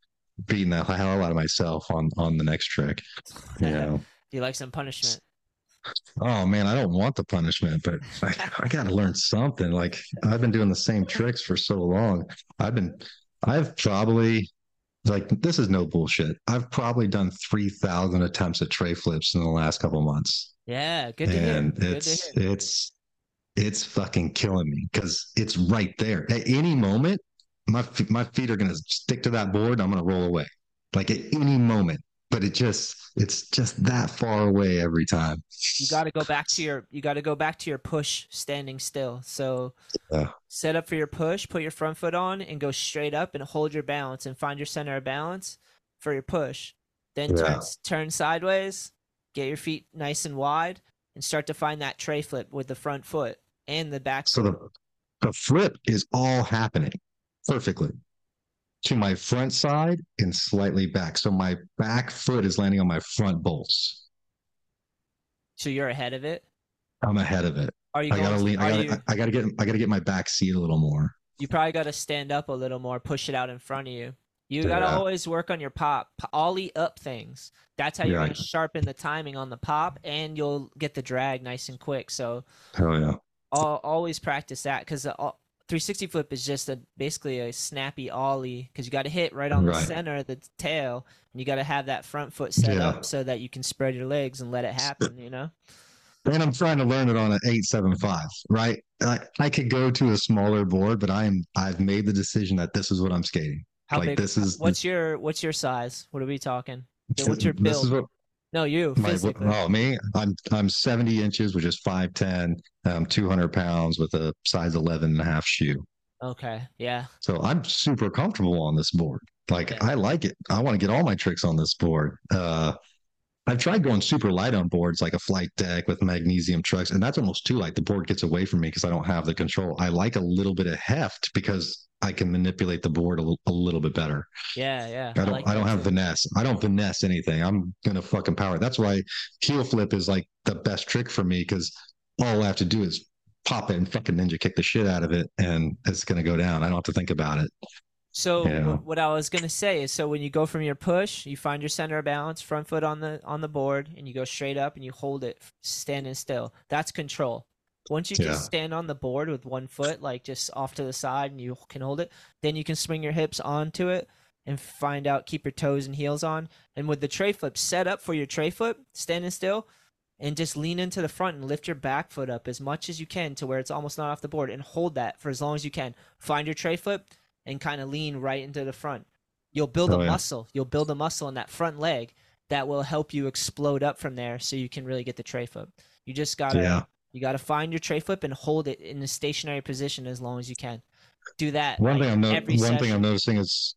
beating the hell out of myself on on the next trick. You know. Do you like some punishment? Oh man, I don't want the punishment, but I, I got to learn something. Like I've been doing the same tricks for so long. I've been, I've probably, like this is no bullshit. I've probably done three thousand attempts at tray flips in the last couple months, Yeah, good to and hear. Good to it's hear. it's it's fucking killing me because it's right there at any moment. My my feet are gonna stick to that board. I'm gonna roll away, like at any moment. But it just it's just that far away every time. You got to go back to your you got to go back to your push standing still. So Yeah. set up for your push, put your front foot on and go straight up and hold your balance and find your center of balance for your push. Then Yeah. turn, turn sideways, get your feet nice and wide, and start to find that tray flip with the front foot and the back. So foot. the the flip is all happening perfectly to my front side and slightly back. So my back foot is landing on my front bolts. so you're ahead of it. I'm ahead of it. Are you I gotta lean. I gotta. I gotta get. I gotta get my back seat a little more. you probably got to stand up a little more, push it out in front of you. You got to Yeah. always work on your pop, ollie up things. That's how you're Yeah. to sharpen the timing on the pop, and you'll get the drag nice and quick. So Oh yeah. al- always practice that because 360 flip is just a basically a snappy ollie because you got to hit right on the center of the tail, and you got to have that front foot set Yeah. up so that you can spread your legs and let it happen. You know. And I'm trying to learn it on an eight seven five. Right. I, I could go to a smaller board, but I am. I've made the decision that this is what I'm skating. How Like, big? this is- what's your what's your size? What are we talking? What's your build? No, you my physically. oh me. I'm I'm 70 inches, which is 5'10. I'm 200 pounds with a size 11 and a half shoe. Okay. Yeah. So I'm super comfortable on this board. Like Yeah. I like it. I want to get all my tricks on this board. Uh, I've tried going super light on boards like a flight deck with magnesium trucks, and that's almost too light. The board gets away from me because I don't have the control. I like a little bit of heft because I can manipulate the board a, little bit better. Yeah. Yeah. I don't. like I don't have too. finesse. I don't finesse anything. I'm gonna fucking power. That's why heel flip is like the best trick for me because all I have to do is pop it and fucking ninja kick the shit out of it, and it's gonna go down. I don't have to think about it. So Yeah. what, what I was gonna say is, so when you go from your push, you find your center of balance, front foot on the on the board, and you go straight up and you hold it standing still. That's control. Once you Yeah. just stand on the board with one foot, like just off to the side, and you can hold it, then you can swing your hips onto it and find out keep your toes and heels on. And with the tray flip, set up for your tray flip, standing still, and just lean into the front and lift your back foot up as much as you can to where it's almost not off the board, and hold that for as long as you can. Find your tray flip and kind of lean right into the front. You'll build Oh, a yeah. muscle. You'll build a muscle in that front leg that will help you explode up from there so you can really get the tray flip. You just gotta Yeah. You gotta find your tray flip and hold it in a stationary position as long as you can. Do that. One like, thing I'm no- one thing I'm noticing is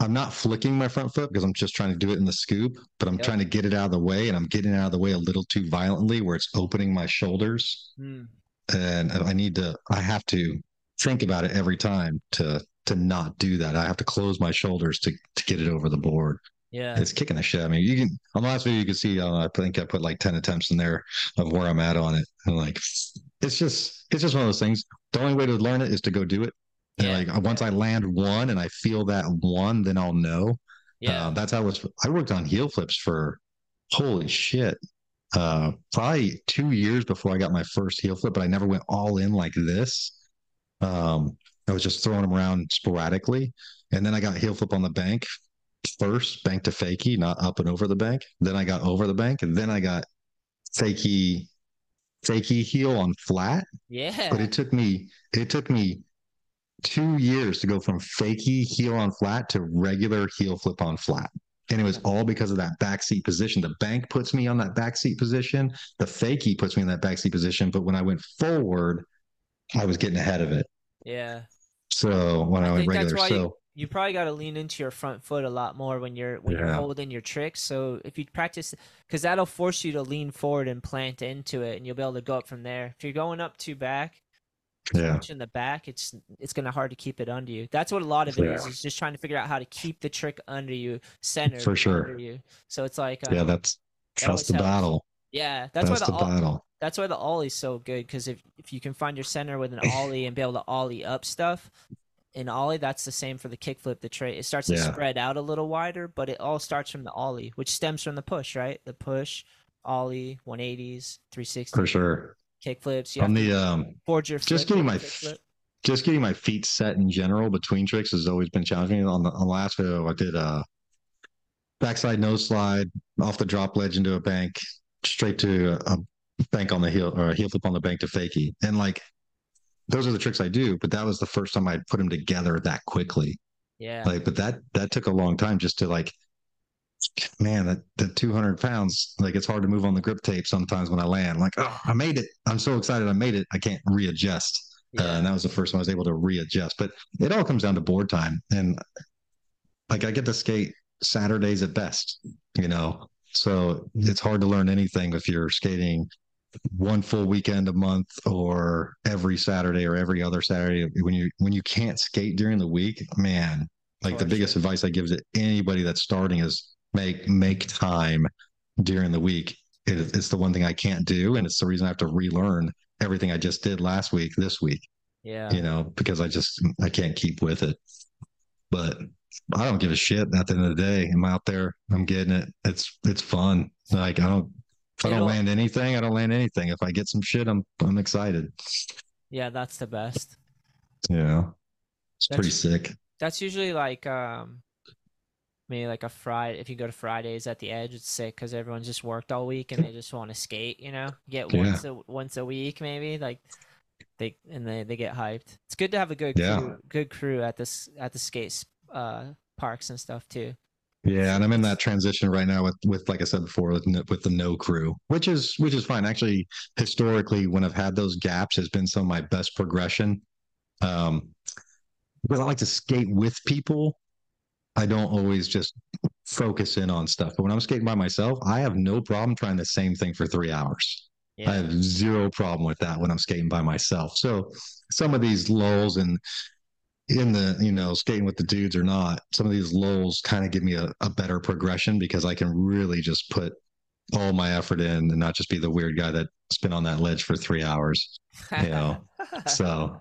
I'm not flicking my front foot because I'm just trying to do it in the scoop, but I'm Yep. trying to get it out of the way, and I'm getting it out of the way a little too violently, where it's opening my shoulders, Mm, and I need to. I have to think about it every time to to not do that. I have to close my shoulders to to get it over the board. Yeah. It's kicking the shit. I mean, you can on the last video you can see. Uh, I think I put like ten attempts in there of where I'm at on it, and like it's just it's just one of those things. The only way to learn it is to go do it. And Yeah. like once I land one and I feel that one, then I'll know. Yeah. Uh, that's how it was. I worked on heel flips for holy shit. Uh, probably two years before I got my first heel flip, but I never went all in like this. Um, I was just throwing them around sporadically, and then I got heel flip on the bank first, bank to fakie, not up and over the bank. Then I got over the bank, and then I got fakie, fakie heel on flat. Yeah. but it took me it took me two years to go from fakie heel on flat to regular heel flip on flat. And it was all because of that backseat position. The bank puts me on that backseat position. The fakie puts me in that backseat position. But when i went forward i was getting ahead of it. Yeah. so when i, I went regular. so you- You probably got to lean into your front foot a lot more when you're when you're holding your tricks. So if you practice, because that'll force you to lean forward and plant into it, and you'll be able to go up from there. If you're going up too back, too yeah much in the back, it's it's gonna hard to keep it under you. That's what a lot of it is. Yeah. Is just trying to figure out how to keep the trick under you, centered For sure. under you. So it's like um, yeah that's that that's the helps. battle yeah. That's, that's, why the the, battle that's why the ollie's so good because if if you can find your center with an ollie and be able to ollie up stuff, in ollie that's the same for the kickflip. The tray it starts to Yeah. spread out a little wider, but it all starts from the ollie, which stems from the push, right? The push, ollie, 180s, 360s, for sure kickflips. You on the um forge your just getting my kickflip. just getting my feet set in general between tricks has always been challenging. On the, on the last video, I did a backside nose slide off the drop ledge into a bank, straight to a, a bank on the heel or a heel flip on the bank to fakie. And like, those are the tricks I do, but that was the first time I put them together that quickly. Yeah. Like, but that, that took a long time just to like, man, that, the 200 pounds, like it's hard to move on the grip tape sometimes when I land. Like, oh, I made it. I'm so excited I made it. I can't readjust. Uh, and that was the first time I was able to readjust. But it all comes down to board time. And like I get to skate Saturdays at best, you know. So it's hard to learn anything if you're skating one full weekend a month or every Saturday or every other Saturday. When you when you can't skate during the week, man, like the biggest advice I give to anybody that's starting is make make time during the week. It, it's the one thing I can't do, and it's the reason I have to relearn everything I just did last week this week. Yeah, you know, because I just I can't keep with it. But I don't give a shit at the end of the day. I'm out there. I'm getting it. It's it's fun. Like I don't I don't land anything, I don't land anything. If I get some shit, I'm I'm excited. Yeah, that's the best. Yeah. It's That's- pretty sick. That's usually like um maybe like a Friday if you go to Fridays at the edge it's sick because everyone's just worked all week and they just want to skate you know get Yeah. once a once a week maybe like they and they, they get hyped it's good to have a good Yeah. crew, good crew at this at the skate uh parks and stuff too Yeah, and I'm in that transition right now with with like I said before with no, with the no crew, which is which is fine. Actually, historically, when I've had those gaps, has been some of my best progression. Um, because I like to skate with people. I don't always just focus in on stuff. But when I'm skating by myself, I have no problem trying the same thing for three hours. I have zero problem with that when I'm skating by myself. So some of these lulls and in the you know skating with the dudes or not, some of these lulls kind of give me a, a better progression because I can really just put all my effort in and not just be the weird guy that's been on that ledge for three hours. you know, So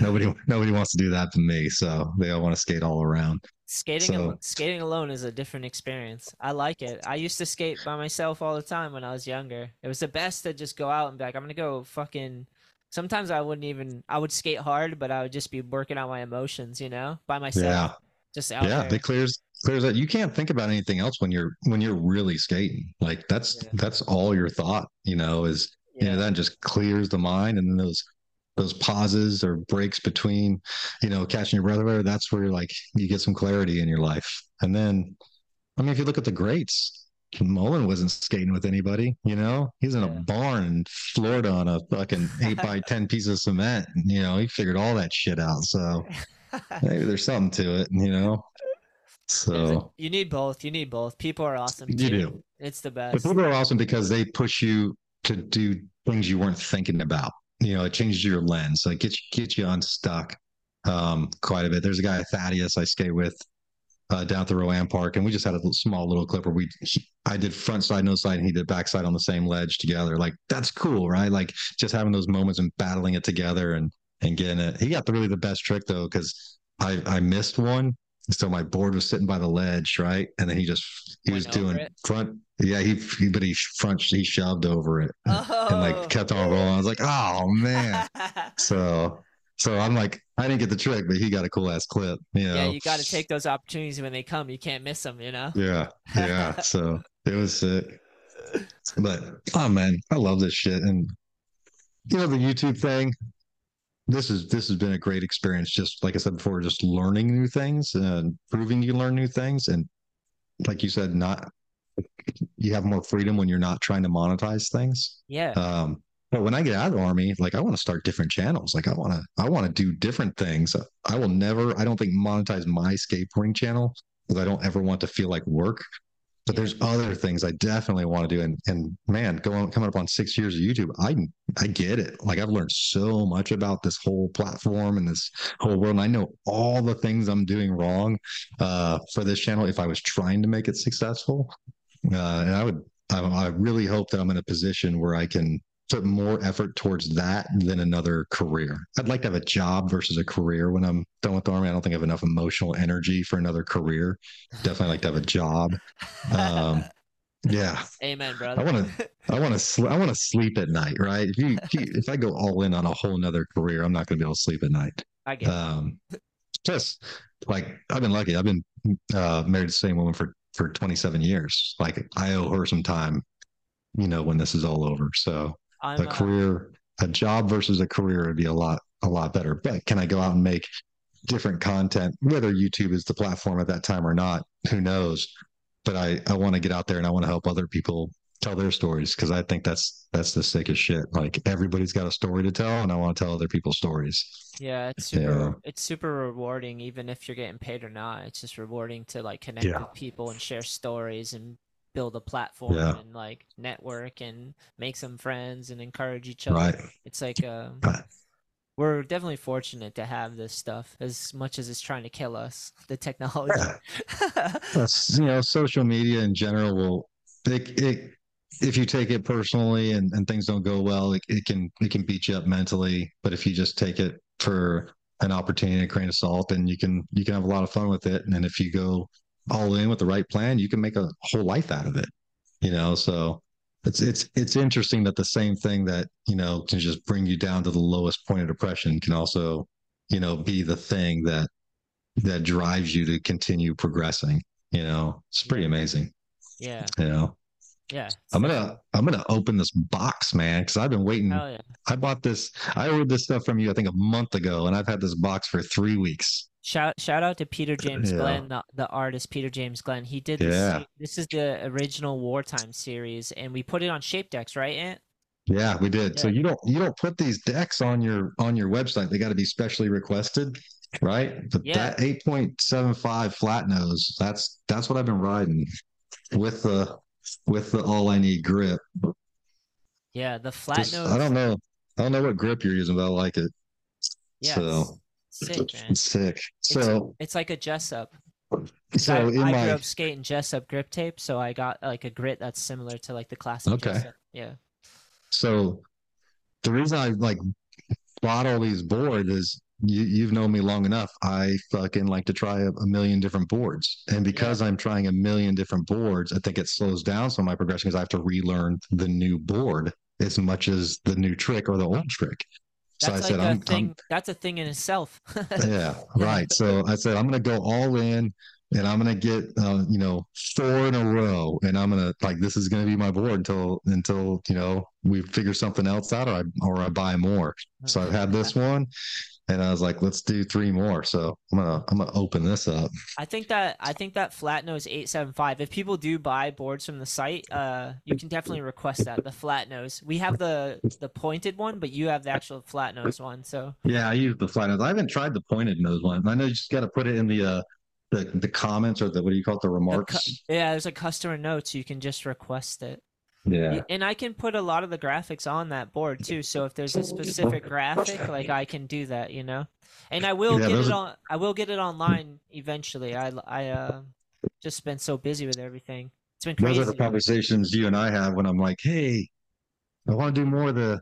nobody nobody wants to do that to me. So they all want to skate all around. skating so- al- skating alone is a different experience i like it i used to skate by myself all the time when i was younger it was the best to just go out and be like i'm gonna go fucking sometimes i wouldn't even i would skate hard but i would just be working on my emotions you know by myself Yeah. just out yeah, there it clears clears that. You can't think about anything else when you're when you're really skating. Like that's Yeah. that's all your thought, you know, is you know yeah. that just clears the mind and then those those pauses or breaks between you know catching your breath or whatever that's where you're like you get some clarity in your life and then i mean if you look at the greats mullen wasn't skating with anybody you know he's in Yeah. a barn in florida on a fucking 8 by 10 piece of cement you know he figured all that shit out so maybe there's something to it you know so you need both you need both people are awesome you too. do it's the But best people are awesome because they push you to do things you weren't thinking about. You know, it changes your lens, like get you, get you unstuck um, quite a bit. There's a guy Thaddeus I skate with uh, down at the Rowan Park, and we just had a little, small little clip where we he, I did front side, no side, and he did back side on the same ledge together. Like that's cool, right? Like just having those moments and battling it together and and getting it. He got the really the best trick though, because I I missed one. So my board was sitting by the ledge, right? And then he just he Went was doing it? front. Yeah, he, he but he front he shoved over it oh. and like kept on rolling. I was like, oh man. So so I'm like, I didn't get the trick, but he got a cool ass clip. You know? yeah you got to take those opportunities when they come you can't miss them you know Yeah, yeah. so it was sick. But oh man, I love this shit. And you know the YouTube thing. This is this has been a great experience. Just like I said before, just learning new things and proving you learn new things. And like you said, not you have more freedom when you're not trying to monetize things. yeah Um, but when I get out of the army, like I want to start different channels. Like I want to, I want to do different things. I will never, I don't think monetize my skateboarding channel because I don't ever want to feel like work. But there's other things I definitely want to do. And and man, going coming up on six years of YouTube, I I get it. Like I've learned so much about this whole platform and this whole world. And I know all the things I'm doing wrong uh, for this channel if I was trying to make it successful. Uh, and I would I, I really hope that I'm in a position where I can put more effort towards that than another career. I'd like to have a job versus a career when I'm done with the army. I don't think I have enough emotional energy for another career. Definitely like to have a job. Um, yeah, amen brother I wanna- I want to sl- I want to sleep at night, right? If you, if you if I go all in on a whole nother career, I'm not going to be able to sleep at night. i get. Um, just like I've been lucky. I've been uh, married to the same woman for for 27 years. Like I owe her some time, you know, when this is all over. So I'm, a uh, career, a job versus a career would be a lot a lot better. But can I go out and make different content, whether YouTube is the platform at that time or not? Who knows? But I I want to get out there and I want to help other people tell their stories because I think that's that's the sickest shit. Like everybody's got a story to tell, and I want to tell other people's stories. Yeah, it's super. Yeah. It's super rewarding, even if you're getting paid or not. It's just rewarding to like connect yeah. with people and share stories and build a platform yeah. and like network and make some friends and encourage each other. Right. It's like um, we're definitely fortunate to have this stuff as much as it's trying to kill us. The technology. Yeah. you know, social media in general will it, it if you take it personally and, and things don't go well, it, it can it can beat you up mentally. But if you just take it for an opportunity, a grain of salt, then you can you can have a lot of fun with it. And then if you go all in with the right plan, you can make a whole life out of it. You know, so it's it's it's interesting that the same thing that you know can just bring you down to the lowest point of depression can also you know be the thing that that drives you to continue progressing. You know, it's pretty amazing. Yeah. You know. Yeah. I'm gonna I'm gonna open this box, man, because I've been waiting. Yeah. I bought this. I ordered this stuff from you, I think, a month ago, and I've had this box for three weeks. Shout shout out to Peter James yeah. Glenn, the, the artist Peter James Glenn. He did this. Yeah. This is the original wartime series, and we put it on Shape Decks, right, Ant? Yeah, we did. Yeah. So you don't you don't put these decks on your on your website. They got to be specially requested, right? But yeah. that 8.75 flat nose, that's that's what I've been riding with the with the all I need grip. Yeah, the flat Just, nose. I don't know. I don't know what grip you're using, but I like it. Yeah, so sick, man. Sick. So it's, it's like a Jessup. So I, I my... grew up skating Jessup grip tape, so I got like a grit that's similar to like the classic. Okay. Jessup. Yeah. So the reason I like bought all these boards is you, you've known me long enough. I fucking like to try a, a million different boards. And because yeah. I'm trying a million different boards, I think it slows down some of my progression because I have to relearn the new board as much as the new trick or the old trick. So that's I said, I'm, thing, I'm, that's a thing in itself. yeah, right. So I said, I'm going to go all in and I'm going to get, uh, you know, four in a row. And I'm going to like, this is going to be my board until, until, you know, we figure something else out or I, or I buy more. So I've had this one and I was like, let's do three more. So I'm gonna I'm gonna open this up. I think that I think that flat nose eight seven five. If people do buy boards from the site, uh, you can definitely request that the flat nose. We have the the pointed one, but you have the actual flat nose one. So yeah, I use the flat nose. I haven't tried the pointed nose one. I know you just got to put it in the uh the the comments or the what do you call it the remarks. The cu- yeah, there's a customer notes. You can just request it. Yeah. And I can put a lot of the graphics on that board too. So if there's a specific graphic, like I can do that, you know. And I will yeah, get it on. I will get it online eventually. I I uh, just been so busy with everything. It's been crazy. Those are the conversations you and I have when I'm like, hey, I want to do more of the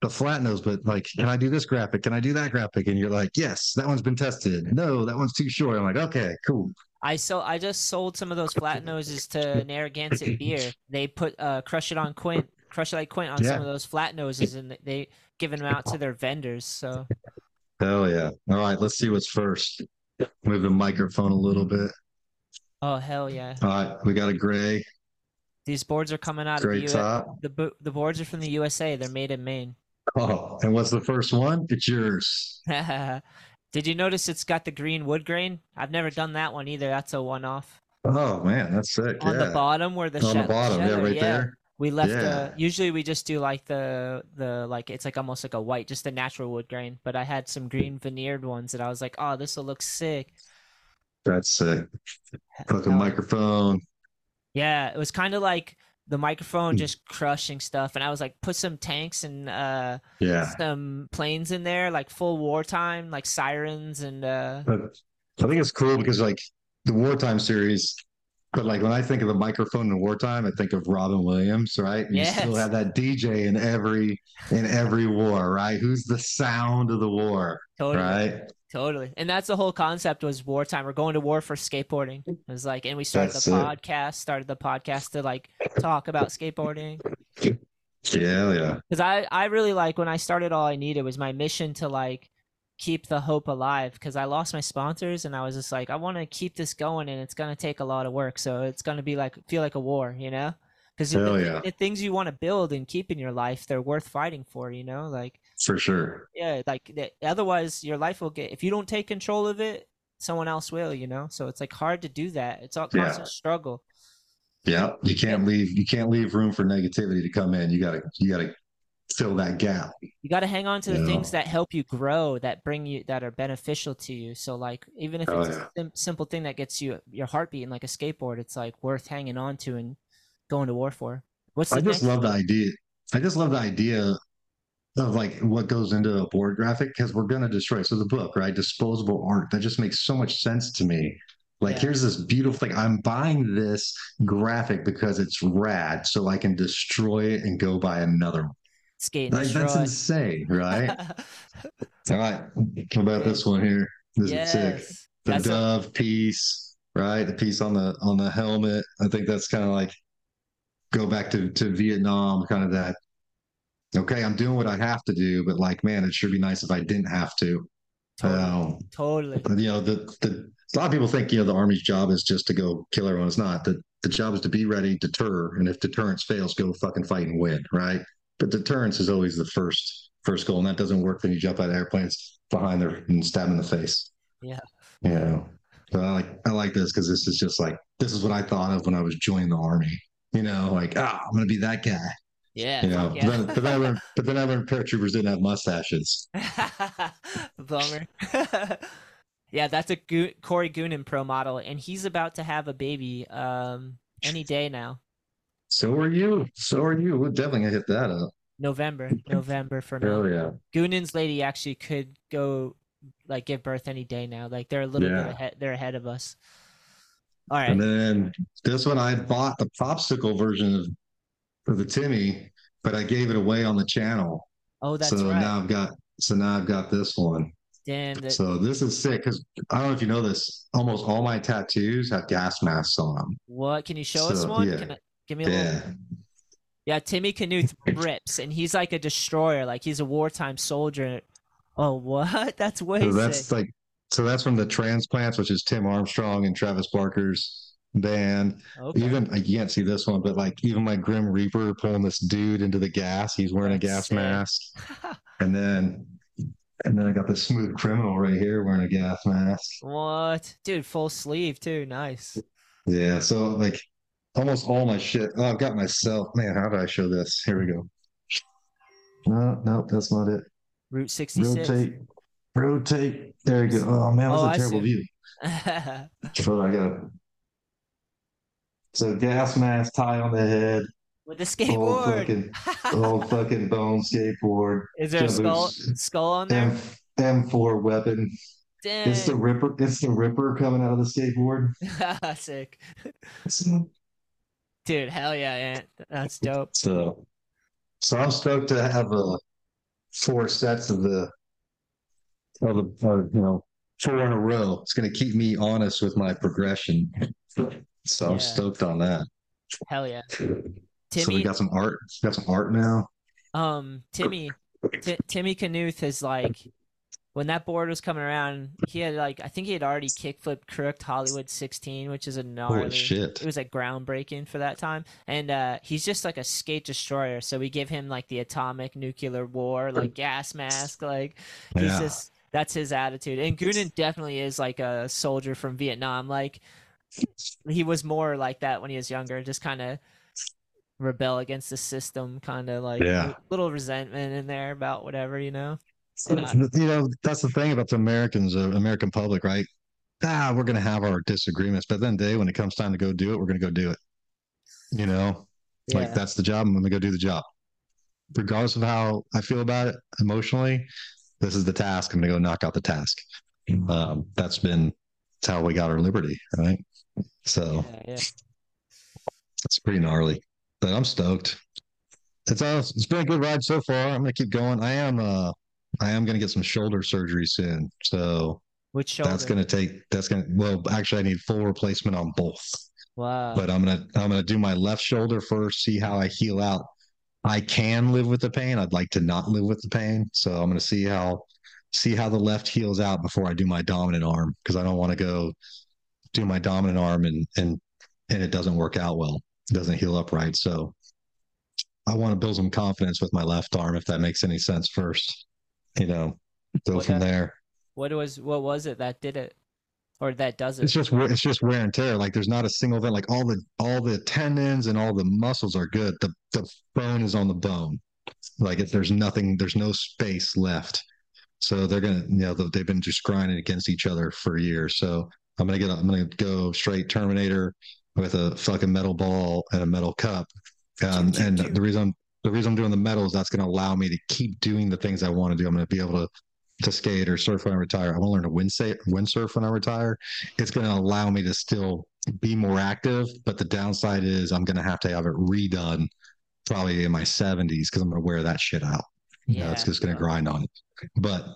the flat nose, but like, can I do this graphic? Can I do that graphic? And you're like, yes, that one's been tested. No, that one's too short. I'm like, okay, cool. I so I just sold some of those flat noses to Narragansett Beer. They put uh crush it on Quint, crush it like Quint on yeah. some of those flat noses, and they giving them out to their vendors. So hell yeah! All right, let's see what's first. Move the microphone a little bit. Oh hell yeah! All right, we got a gray. These boards are coming out gray of the top. The the boards are from the USA. They're made in Maine. Oh, and what's the first one? It's yours. Did you notice it's got the green wood grain? I've never done that one either. That's a one off. Oh man, that's sick. On yeah. the bottom where the on the bottom, yeah, right yeah. there. We left yeah. the usually we just do like the the like it's like almost like a white, just a natural wood grain. But I had some green veneered ones and I was like, oh, this will look sick. That's sick. Fucking microphone. Yeah, it was kind of like the microphone hmm. just crushing stuff and i was like put some tanks and uh yeah some planes in there like full wartime like sirens and uh i think it's cool because like the wartime series but like when i think of the microphone in wartime i think of robin williams right and yes. you still have that dj in every in every war right who's the sound of the war totally. right Totally. And that's the whole concept was wartime. We're going to war for skateboarding. It was like and we started that's the it. podcast, started the podcast to like talk about skateboarding. Yeah, yeah. Cuz I I really like when I started all I needed was my mission to like keep the hope alive cuz I lost my sponsors and I was just like I want to keep this going and it's going to take a lot of work. So it's going to be like feel like a war, you know? Cuz the, yeah. the things you want to build and keep in your life, they're worth fighting for, you know? Like for sure. Yeah, like otherwise your life will get if you don't take control of it, someone else will, you know. So it's like hard to do that. It's all constant yeah. struggle. Yeah, you can't leave. You can't leave room for negativity to come in. You gotta. You gotta fill that gap. You got to hang on to the Yeah. things that help you grow, that bring you, that are beneficial to you. So, like, even if Oh, it's yeah. a sim- simple thing that gets you your heart beating, like a skateboard, it's like worth hanging on to and going to war for. What's the I just love the idea. I just love the idea of like what goes into a board graphic because we're gonna destroy. it. So the book, right? Disposable art. That just makes so much sense to me. Like Yeah. here's this beautiful thing. I'm buying this graphic because it's rad, so I can destroy it and go buy another one. skate Like that's insane, right? All right. How about this one here? This is sick. The That's a- dove piece, right? The piece on the on the helmet. I think that's kind of like go back to to Vietnam, kind of that. Okay, I'm doing what I have to do, but like, man, it sure be nice if I didn't have to. Totally. Um, Totally. you know, the the a lot of people think you know the army's job is just to go kill everyone. It's not. The the job is to be ready, deter, and if deterrence fails, go fucking fight and win, right? But deterrence is always the first first goal, and that doesn't work when you jump out of airplanes behind there and stab them in the face. Yeah. You know. So I like I like this because this is just like this is what I thought of when I was joining the army. You know, like ah, I'm gonna be that guy. Yeah. You know, fuck but then, but then I learned, but then I learned paratroopers didn't have mustaches. yeah. Bummer. yeah, that's a Go- Corey Goonan pro model, and he's about to have a baby um any day now. So are you. So are you. We're definitely gonna hit that up. November. November for now. Hell yeah. Goonan's lady actually could go like give birth any day now. Like they're a little Yeah. bit ahead they're ahead of us. All right. And then this one, I bought the popsicle version of, of the Timmy, but I gave it away on the channel. oh, that's so right. now I've got so now I've got this one. Dan, that, So this is sick because I don't know if you know this. Almost all my tattoos have gas masks on them. what can you show us one? yeah. Can I, give me a little Yeah. Yeah, Timmy Knuth rips, and he's like a destroyer. Like he's a wartime soldier. Oh, what? That's way So that's sick. like so that's from the transplants, which is Tim Armstrong and Travis Barker's band. Okay. Even I can't see this one, but like even my Grim Reaper pulling this dude into the gas. He's wearing That's a gas sick. mask. And then and then I got this smooth criminal right here wearing a gas mask. what, dude? Full sleeve too. Nice. Yeah, so like almost all my shit. Oh, I've got myself. Man, how do I show this? Here we go. No, no, that's not it. Route sixty six. Rotate. Rotate. There you go. Oh man, Oh, that's a terrible view. So I got so gas mask tie on the head, With the old skateboard. fucking old fucking bone skateboard, Is there a skull skull on there? M M4 weapon. It's the Ripper. It's the Ripper coming out of the skateboard. Sick. Dude, hell yeah, Ant. That's dope. so, so I'm stoked to have uh, four sets of the of the uh, you know four in a row. It's going to keep me honest with my progression. So I'm stoked on that. Hell yeah. So we Timmy got some art. Got some art now. um Timmy T- Timmy Knuth is like when that board was coming around, he had like I think he had already kickflipped crooked Hollywood 16, which is a gnarly. Holy shit! It was like groundbreaking for that time, and uh, he's just like a skate destroyer. So we give him like the atomic nuclear war, like gas mask. Like he's Yeah. just that's his attitude. And Goonan definitely is like a soldier from Vietnam. Like he was more like that when he was younger, just kind of rebel against the system, kind of like Yeah. little resentment in there about whatever, you know. You know, that's the thing about the Americans, uh, American public, right? Ah, we're going to have our disagreements, but then day when it comes time to go do it, we're going to go do it. You know, like that's the job. I'm going to go do the job, regardless of how I feel about it emotionally. This is the task. I'm going to go knock out the task. Um, that's been that's how we got our liberty, right? So yeah, yeah. it's pretty gnarly, but I'm stoked. It's uh, it's been a good ride so far. I'm gonna keep going. I am uh I am gonna get some shoulder surgery soon. So Which shoulder? that's gonna take that's gonna well actually I need full replacement on both. wow. But I'm gonna I'm gonna do my left shoulder first, see how I heal out. I can live with the pain. I'd like to not live with the pain. So I'm gonna see how see how the left heals out before I do my dominant arm because I don't want to go do my dominant arm and and and it doesn't work out well. It doesn't heal up right. So I want to build some confidence with my left arm if that makes any sense first. You know, go Well, from there. what was what was it that did it? or that does it. It's just wear- it's just wear and tear. Like there's not a single event. Like all the all the tendons and all the muscles are good. The the bone is on the bone. Like if there's nothing, there's no space left. So they're gonna, you know, they've been just grinding against each other for years. So I'm gonna get, I'm gonna go straight Terminator with a fucking metal ball and a metal cup. Um, and the reason I'm, the reason I'm doing the metal is that's gonna allow me to keep doing the things I want to do. I'm gonna be able to to skate or surf when I retire. I want to learn to wind windsurf when I retire. It's going to allow me to still be more active, but the downside is I'm going to have to have it redone probably in my 70s because I'm going to wear that shit out. Yeah, you know, it's just going to grind on it. But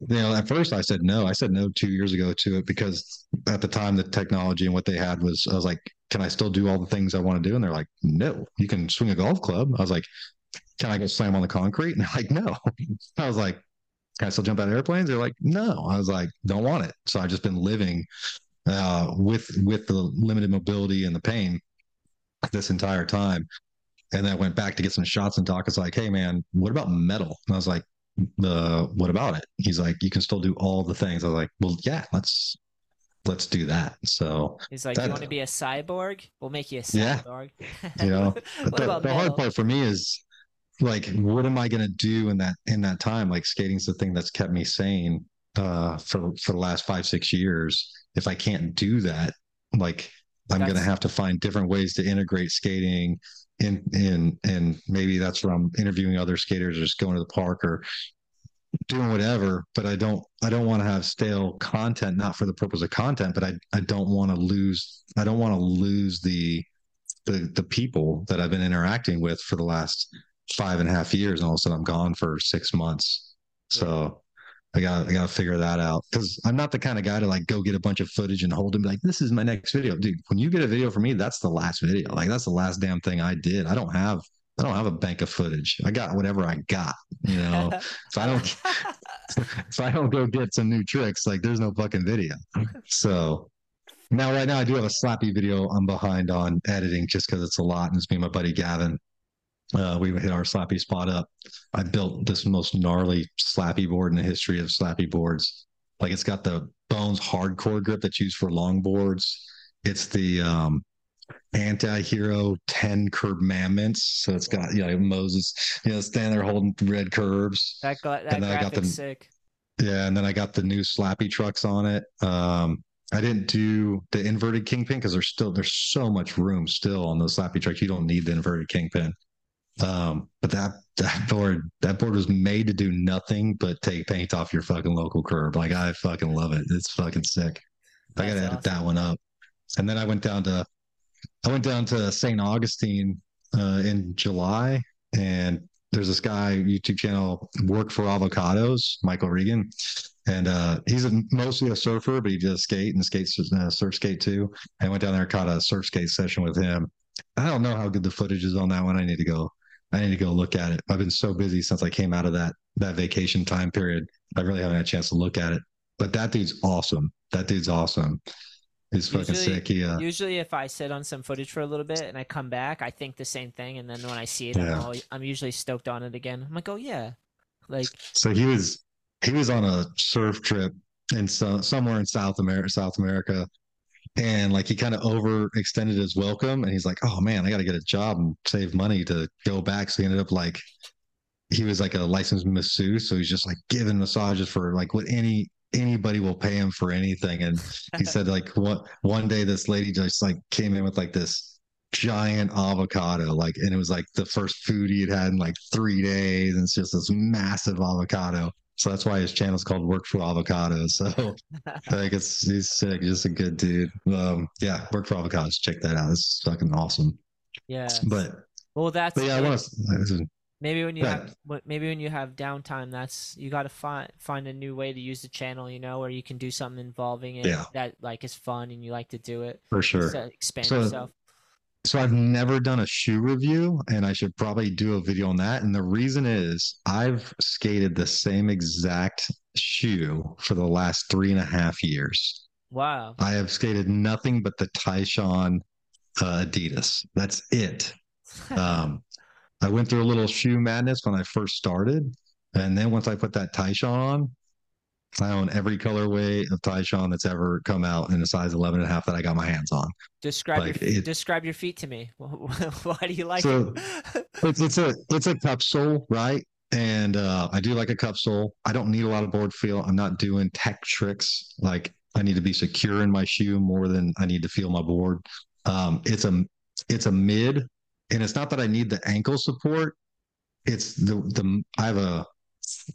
you know, at first I said no. I said no two years ago to it because at the time the technology and what they had was I was like, can I still do all the things I want to do? And they're like, no, you can swing a golf club. I was like, can I go slam on the concrete? And they're like, no. I was like, can I still jump out of airplanes? They're like, no. I was like, don't want it. So I've just been living uh, with with the limited mobility and the pain this entire time. And then I went back to get some shots and talk. It's like, hey man, what about metal? And I was like, the what about it? He's like, you can still do all the things. I was like, well, yeah, let's let's do that. So he's like, that, you want to be a cyborg? We'll make you a cyborg. Yeah, you know, the, the hard part for me is like, what am I gonna do in that in that time? Like, skating's the thing that's kept me sane uh, for for the last five six years. If I can't do that, like, I'm gonna have to find different ways to integrate skating in in and maybe that's where I'm interviewing other skaters or just going to the park or doing whatever but i don't i don't want to have stale content not for the purpose of content but i i don't want to lose i don't want to lose the the the people that i've been interacting with for the last five and a half years and all of a sudden i'm gone for six months. So I got I got to figure that out because I'm not the kind of guy to like go get a bunch of footage and hold them like this is my next video, dude. When you get a video for me, that's the last video. Like that's the last damn thing I did. I don't have I don't have a bank of footage. I got whatever I got. You know, so I don't if I don't go get some new tricks, like there's no fucking video. So now right now I do have a slappy video I'm behind on editing just because it's a lot and it's me and my buddy Gavin uh, we hit our slappy spot up. I built this most gnarly slappy board in the history of slappy boards. Like it's got the Bones hardcore grip that's used for long boards. It's the um, anti-hero 10 curb mammoths. So it's got, you know, Moses, you know, standing there holding red curbs. That got that and then I got the, sick. Yeah, and then I got the new slappy trucks on it. Um, I didn't do the inverted kingpin because there's still there's so much room still on those slappy trucks. You don't need the inverted kingpin. Um, but that that board that board was made to do nothing but take paint off your fucking local curb. Like I fucking love it. It's fucking sick. That's I gotta awesome. edit that one up. And then I went down to I went down to St. Augustine uh, in July, and there's this guy YouTube channel work for avocados, Michael Regan, and uh, he's a, mostly a surfer, but he does skate and skates uh, surf skate too. I went down there, and caught a surf skate session with him. I don't know how good the footage is on that one. I need to go I need to go look at it. I've been so busy since I came out of that that vacation time period. I really haven't had a chance to look at it. But that dude's awesome. That dude's awesome. He's fucking usually, sick. Yeah. Uh, usually, if I sit on some footage for a little bit and I come back, I think the same thing, and then when I see it, yeah. I'm, always, I'm usually stoked on it again. I'm like, oh yeah, like. So he was he was on a surf trip in so, somewhere in South America, South America, and like he kind of overextended his welcome and he's like oh man i got to get a job and save money to go back. So he ended up like he was like a licensed masseuse so he's just like giving massages for like what any anybody will pay him for anything and he said like what one day this lady just like came in with like this giant avocado like and it was like the first food he had had in like three days and it's just this massive avocado so that's why his channel is called Work for Avocados. So I think it's he's sick, just a good dude. Um, yeah, Work for Avocados. Check that out. It's fucking awesome. Yeah. But well, that's but yeah. I want to. Maybe when you have maybe when you have downtime, that's you got to find find a new way to use the channel. You know, where you can do something involving it yeah. that like is fun and you like to do it for sure. expand so, yourself. So I've never done a shoe review and I should probably do a video on that. And the reason is I've skated the same exact shoe for the last three and a half years. Wow. I have skated nothing but the Tyshawn uh, Adidas. That's it. um, I went through a little shoe madness when I first started. And then once I put that Tyshawn on, I own every colorway of Tyshawn that's ever come out in a size 11 and a half that I got my hands on. Describe Like, your it- describe your feet to me. Why do you like So- it? It's it's a it's a cup sole, right? And uh, I do like a cup sole. I don't need a lot of board feel. I'm not doing tech tricks. Like I need to be secure in my shoe more than I need to feel my board. Um, it's a it's a mid, and it's not that I need the ankle support. It's the the I have a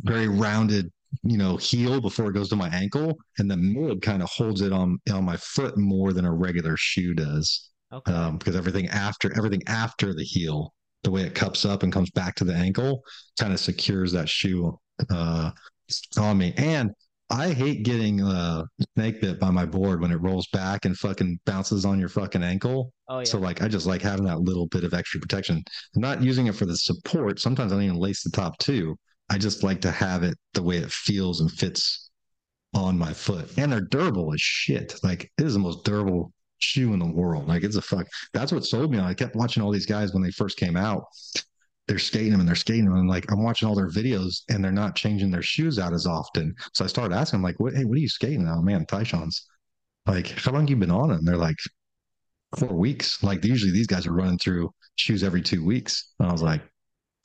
very rounded you know heel before it goes to my ankle, and the mid kind of holds it on on my foot more than a regular shoe does okay. um, because everything after everything after the heel, the way it cups up and comes back to the ankle, kind of secures that shoe uh, on me. And I hate getting uh, snake bit by my board when it rolls back and fucking bounces on your fucking ankle. oh yeah. So like I just like having that little bit of extra protection. I'm not using it for the support. Sometimes I don't even lace the top too. I just like to have it the way it feels and fits on my foot. And they're durable as shit. Like it is the most durable shoe in the world. Like it's a fuck. That's what sold me on. it. I kept watching all these guys when they first came out. They're skating them and they're skating them. And like I'm watching all their videos and they're not changing their shoes out as often. So I started asking them, like, what hey, what are you skating now? Man, Tyshawn's. Like, how long you been on them? They're like, four weeks. Like usually these guys are running through shoes every two weeks. And I was like,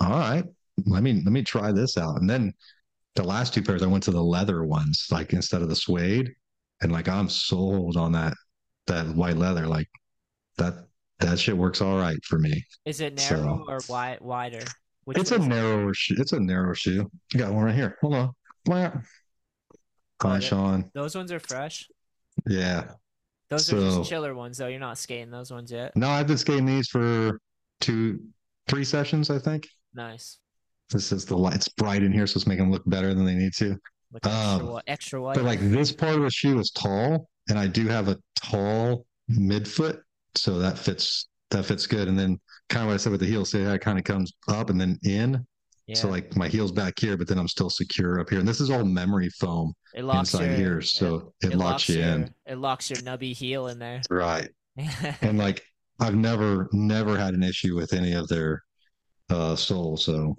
all right, let me let me try this out. And then the last two pairs I went to the leather ones, like instead of the suede. And like I'm sold on that that white leather. Like that that shit works all right for me. Is it so- narrow or wide wider? Which it's a one is it? narrower shoe. It's a narrow shoe. I got one right here. Hold on. Hi, yeah. Sean. Those ones are fresh. Yeah. Those are just chiller ones though. You're not skating those ones yet. No, I've been skating these for two, three sessions, I think. Nice. This is the light. It's bright in here, so it's making them look better than they need to. Extra, Um, extra white. But like this part of the shoe is tall, and I do have a tall midfoot, so that fits that fits good. And then kind of what I said with the heel, say it kind of comes up and then in. yeah. So like my heel's back here, but then I'm still secure up here. And this is all memory foam it locks inside your, here, so it, locks, you your, in. It locks your nubby heel in there. Right. And like I've never never had an issue with any of their uh soles. So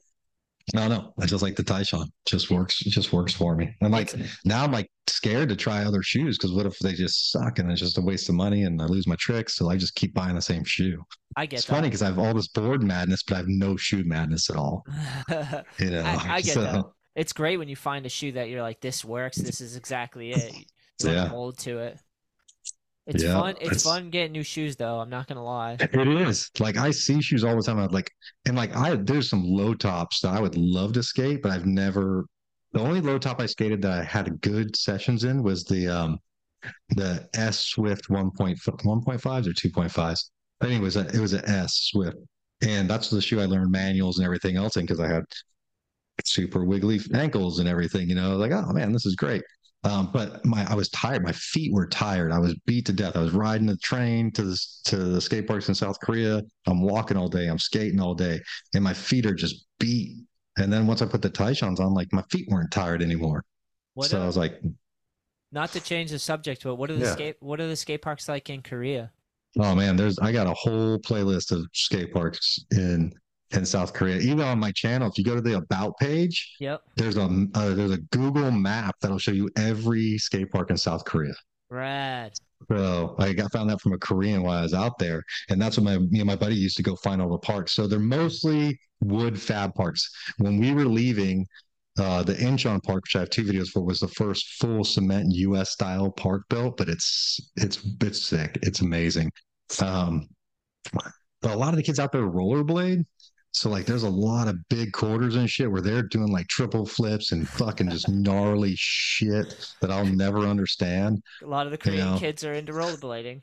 no, no, I just like the Tyshawn. Just works. Just works for me. I'm like now I'm like scared to try other shoes because what if they just suck and it's just a waste of money and I lose my tricks? So I just keep buying the same shoe. I get It's funny because I have all this board madness, but I have no shoe madness at all. You know, I- I get so, that. it's great when you find a shoe that you're like, this works. This is exactly it. You Yeah. yeah. mold to it. It's Yeah, fun. It's, it's- fun getting new shoes though. I'm not gonna lie. It is like I see shoes all the time. I'm like, and like I there's some low tops that I would love to skate, but I've never. The only low top I skated that I had good sessions in was the um the S Swift 1.5 1.5s or 2.5s. I think it was a it was an S Swift, and that's the shoe I learned manuals and everything else in because I had super wiggly ankles and everything. You know, like oh man, this is great. Um, but my I was tired. My feet were tired. I was beat to death. I was riding the train to the to the skate parks in South Korea. I'm walking all day. I'm skating all day, and my feet are just beat. And then once I put the Tyshawn's on, like my feet weren't tired anymore. What so I was like, not to change the subject, but what are the Yeah. skate what are the skate parks like in Korea? oh man, there's I got a whole playlist of skate parks in in South Korea. Even on my channel, if you go to the about page, Yep. there's a uh, there's a Google map that'll show you every skate park in South Korea. Rad. So I got found that from a Korean while I was out there, and that's what my me and my buddy used to go find all the parks. So they're mostly wood fab parks. When we were leaving, uh, the Incheon Park, which I have two videos for, was the first full cement U.S. style park built. But it's it's it's sick. It's amazing. Um, but a lot of the kids out there rollerblade. So like, there's a lot of big quarters and shit where they're doing like triple flips and fucking just gnarly shit that I'll never understand. A lot of the Korean know. kids are into rollerblading.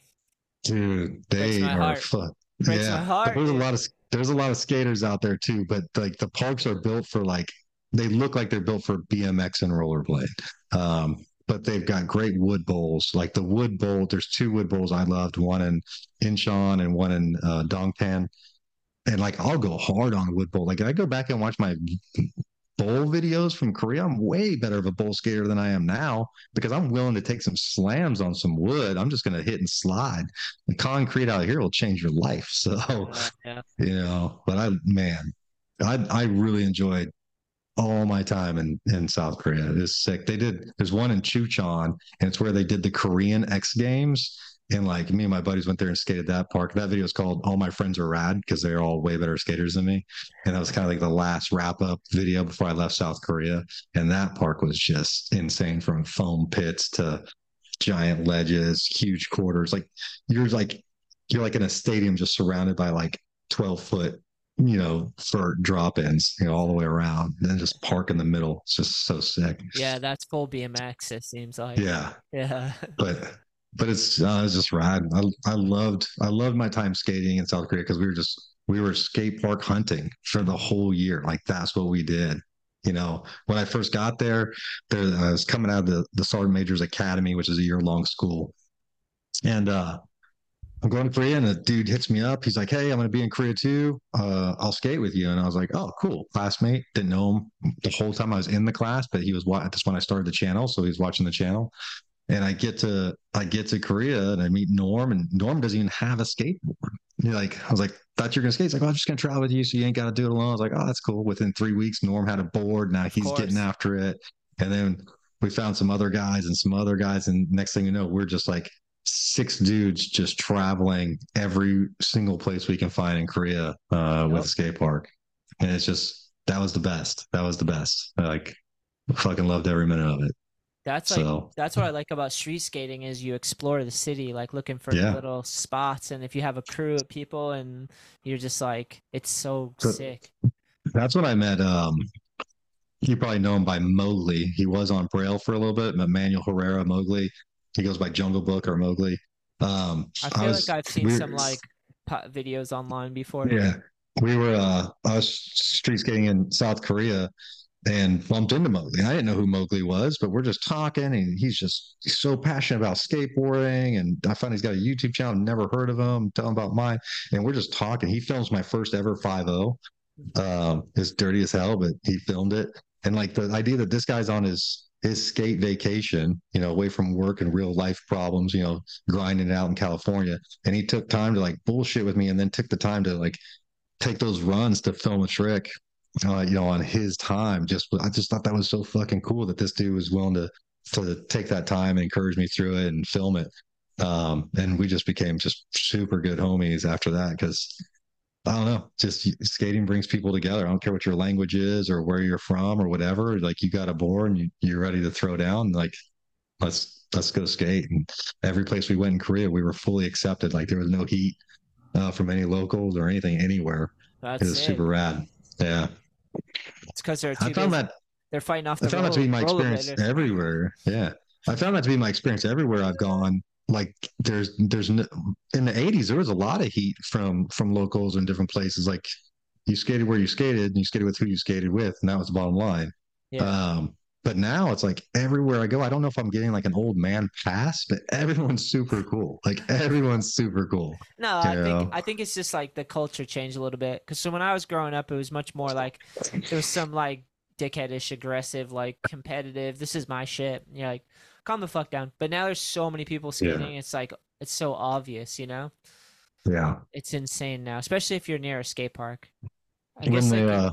Dude, they are heart. fuck. Breaks yeah, heart, there's a lot of there's a lot of skaters out there too, but like the parks are built for like they look like they're built for BMX and rollerblade. Um, but they've got great wood bowls. Like the wood bowl, there's two wood bowls I loved, one in Incheon and one in uh, Dongpan. And like I'll go hard on a wood bowl. Like I go back and watch my bowl videos from Korea. I'm way better of a bowl skater than I am now because I'm willing to take some slams on some wood. I'm just gonna hit and slide. The concrete out here will change your life. So yeah. you know, but I man, I I really enjoyed all my time in in South Korea. It's sick. They did. There's one in Chuncheon, and it's where they did the Korean X Games. And like me and my buddies went there and skated that park. That video is called "All My Friends Are Rad" because they're all way better skaters than me. And that was kind of like the last wrap up video before I left South Korea. And that park was just insane, from foam pits to giant ledges, huge quarters. Like you're like you're like in a stadium just surrounded by like 12 foot you know, for drop ins, you know, all the way around, and then just park in the middle. It's just so sick. Yeah, that's full BMX. It seems like. Yeah. Yeah. but but it's uh, it's just rad. I I loved I loved my time skating in South Korea because we were just we were skate park hunting for the whole year. Like that's what we did. You know, when I first got there, there I was coming out of the the Sergeant Major's Academy, which is a year long school, and uh I'm going to Korea and a dude hits me up. He's like, Hey, I'm going to be in Korea too. Uh, I'll skate with you. And I was like, Oh, cool. Classmate. Didn't know him the whole time I was in the class, but he was, that's when I started the channel. So he's watching the channel. And I get to, I get to Korea and I meet Norm and Norm doesn't even have a skateboard. You're like, I was like, thought you're going to skate. He's like, oh, I'm just to travel with you. So you ain't got to do it alone. I was like, Oh, that's cool. Within three weeks, Norm had a board. Now he's getting after it. And then we found some other guys and some other guys. And next thing you know, we're just like six dudes just traveling every single place we can find in Korea uh, yep. with a skate park. And it's just, that was the best. That was the best. I, like, fucking loved every minute of it. That's like so, that's what I like about street skating is you explore the city, like looking for yeah. little spots, and if you have a crew of people, and you're just like, it's so, so sick. That's what I met. Um, you probably know him by Mowgli. He was on Braille for a little bit, Manuel Herrera Mowgli. He goes by Jungle Book or Mowgli. Um, I feel I was, like I've seen some like videos online before. Yeah, we were. Uh, I was street skating in South Korea and bumped into Mowgli. I didn't know who Mowgli was, but we're just talking, and he's just he's so passionate about skateboarding. And I find he's got a YouTube channel. Never heard of him. Tell him about mine, and we're just talking. He films my first ever five zero. Um, it's dirty as hell, but he filmed it. And like the idea that this guy's on his his skate vacation, you know, away from work and real life problems, you know, grinding it out in California. And he took time to like bullshit with me and then took the time to like take those runs to film a trick, uh, you know, on his time. Just, I just thought that was so fucking cool that this dude was willing to, to take that time and encourage me through it and film it. Um, and we just became just super good homies after that because I don't know. Just skating brings people together. I don't care what your language is or where you're from or whatever. Like you got a board and you, you're ready to throw down. Like let's let's go skate. And every place we went in Korea, we were fully accepted. Like there was no heat uh, from any locals or anything anywhere. That's it was it. super rad. Yeah. It's because they're. I found that they're fighting off. The I found road, that to be my experience everywhere. Yeah, I found that to be my experience everywhere I've gone like there's there's no, in the 80s there was a lot of heat from from locals in different places like you skated where you skated and you skated with who you skated with and that was the bottom line yeah. um but now it's like everywhere i go i don't know if i'm getting like an old man pass but everyone's super cool like everyone's super cool no i know? think i think it's just like the culture changed a little bit because so when i was growing up it was much more like there was some like dickheadish aggressive like competitive this is my shit you know, like calm the fuck down. But now there's so many people skating. Yeah. It's like it's so obvious, you know. Yeah. It's insane now, especially if you're near a skate park. I when they, like, uh,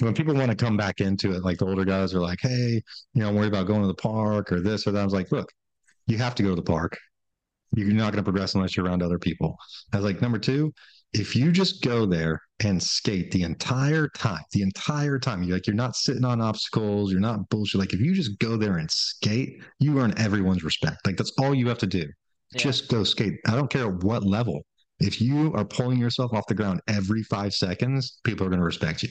when people want to come back into it, like the older guys are like, "Hey, you know, I'm worried about going to the park or this or that." I was like, "Look, you have to go to the park. You're not going to progress unless you're around other people." I was like, "Number two, if you just go there and skate the entire time, the entire time, you like you're not sitting on obstacles, you're not bullshit. Like if you just go there and skate, you earn everyone's respect. Like that's all you have to do. Yeah. Just go skate. I don't care what level. If you are pulling yourself off the ground every five seconds, people are going to respect you.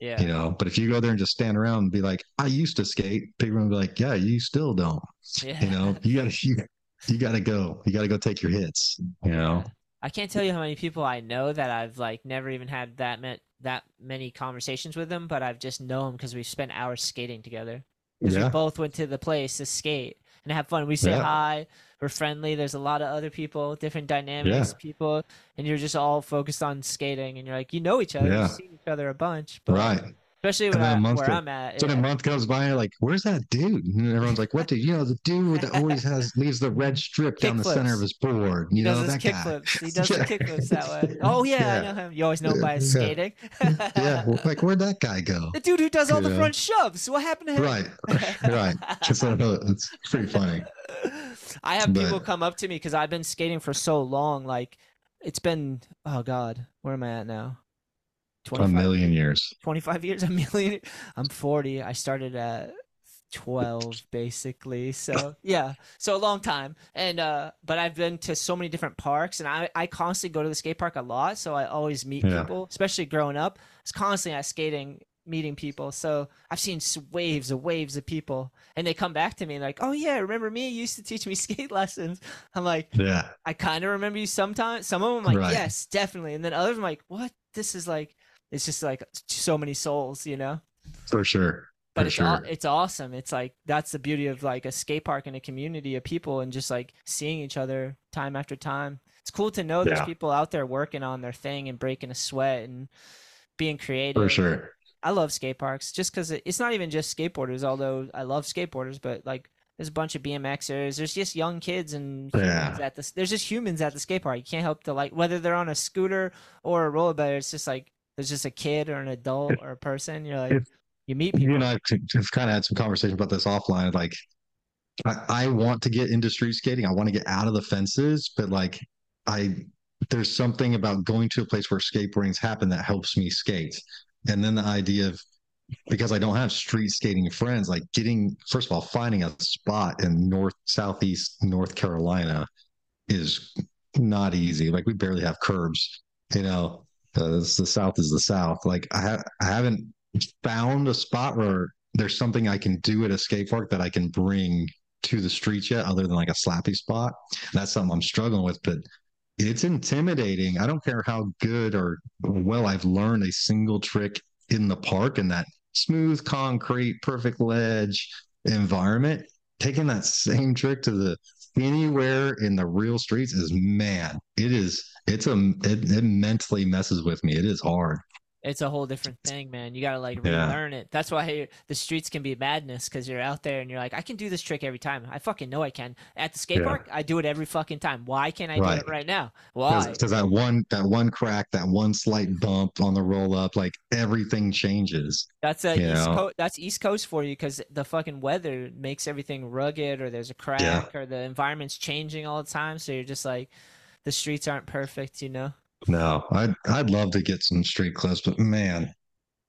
Yeah. You know, but if you go there and just stand around and be like, I used to skate, people are gonna be like, Yeah, you still don't. Yeah. You know, you gotta you, you gotta go. You gotta go take your hits, you know. I can't tell you how many people I know that I've like never even had that met that many conversations with them, but I've just known because we've spent hours skating together. Because yeah. we both went to the place to skate and have fun. We say yeah. hi, we're friendly. There's a lot of other people, different dynamics, yeah. people, and you're just all focused on skating. And you're like, you know each other, you've seen each other a bunch, but right? Especially where, I, where I'm at. So then yeah. a month goes by, like, where's that dude? And everyone's like, what dude? You know, the dude that always has leaves the red strip down the center of his board. He You does know his that guy. kickflips. He does Yeah. the kickflips that way. Oh yeah, I know him. You always know him by his skating. Yeah, well, like where'd that guy go? the dude who does all the Yeah. front shoves. What happened to him? Right, right. It's, uh, it's pretty funny. I have people come up to me because I've been skating for so long. Like, it's been oh god, where am I at now? A 25, million years. 25 years, a million. I'm 40. I started at 12 basically. So yeah, so a long time. And uh, but I've been to so many different parks, and I I constantly go to the skate park a lot. So I always meet Yeah. people, especially growing up. It's constantly at skating meeting people so i've seen waves of waves of people and they come back to me and like oh yeah remember me you used to teach me skate lessons i'm like Yeah, I kind of remember you sometimes. Some of them, like, Right. yes, definitely. And then others, I'm like, what? This is like, it's just like so many souls, you know? for sure. But For it's sure. it's awesome. It's like that's the beauty of like a skate park and a community of people and just like seeing each other time after time. It's cool to know there's people out there working on their thing and breaking a sweat and being creative. For sure. I love skate parks just because it's not even just skateboarders, although I love skateboarders, but like there's a bunch of BMXers. There's just young kids and Yeah. at the, there's just humans at the skate park. You can't help to like whether they're on a scooter or a rollerblade. It's just like there's just a kid or an adult or a person. You're like If- you meet You people. and I have kind of had some conversation about this offline. Like, I, I want to get into street skating. I want to get out of the fences, but like, I there's something about going to a place where skateboardings happen that helps me skate. And then the idea of because I don't have street skating friends, like getting first of all finding a spot in north southeast North Carolina is not easy. Like we barely have curbs. You know, the South is the South. Like I ha- I haven't found a spot where there's something I can do at a skate park that I can bring to the streets yet, other than like a slappy spot. That's something I'm struggling with, but it's intimidating. I don't care how good or well I've learned a single trick in the park in that smooth concrete, perfect ledge environment. Taking that same trick to the anywhere in the real streets is man, it is it's a it, it mentally messes with me. It is hard. It's a whole different thing, man. You gotta like Yeah. relearn it. That's why the streets can be madness because you're out there and you're like, I can do this trick every time. I fucking know I can. At the skate Yeah. park, I do it every fucking time. Why can't I do it right now? Why? Because that one that one crack, that one slight bump on the roll up, like everything changes. That's a East? Coast. That's East Coast for you because the fucking weather makes everything rugged, or there's a crack, or the environment's changing all the time. So you're just like, the streets aren't perfect, you know. No, I'd I'd love to get some street clips, but man,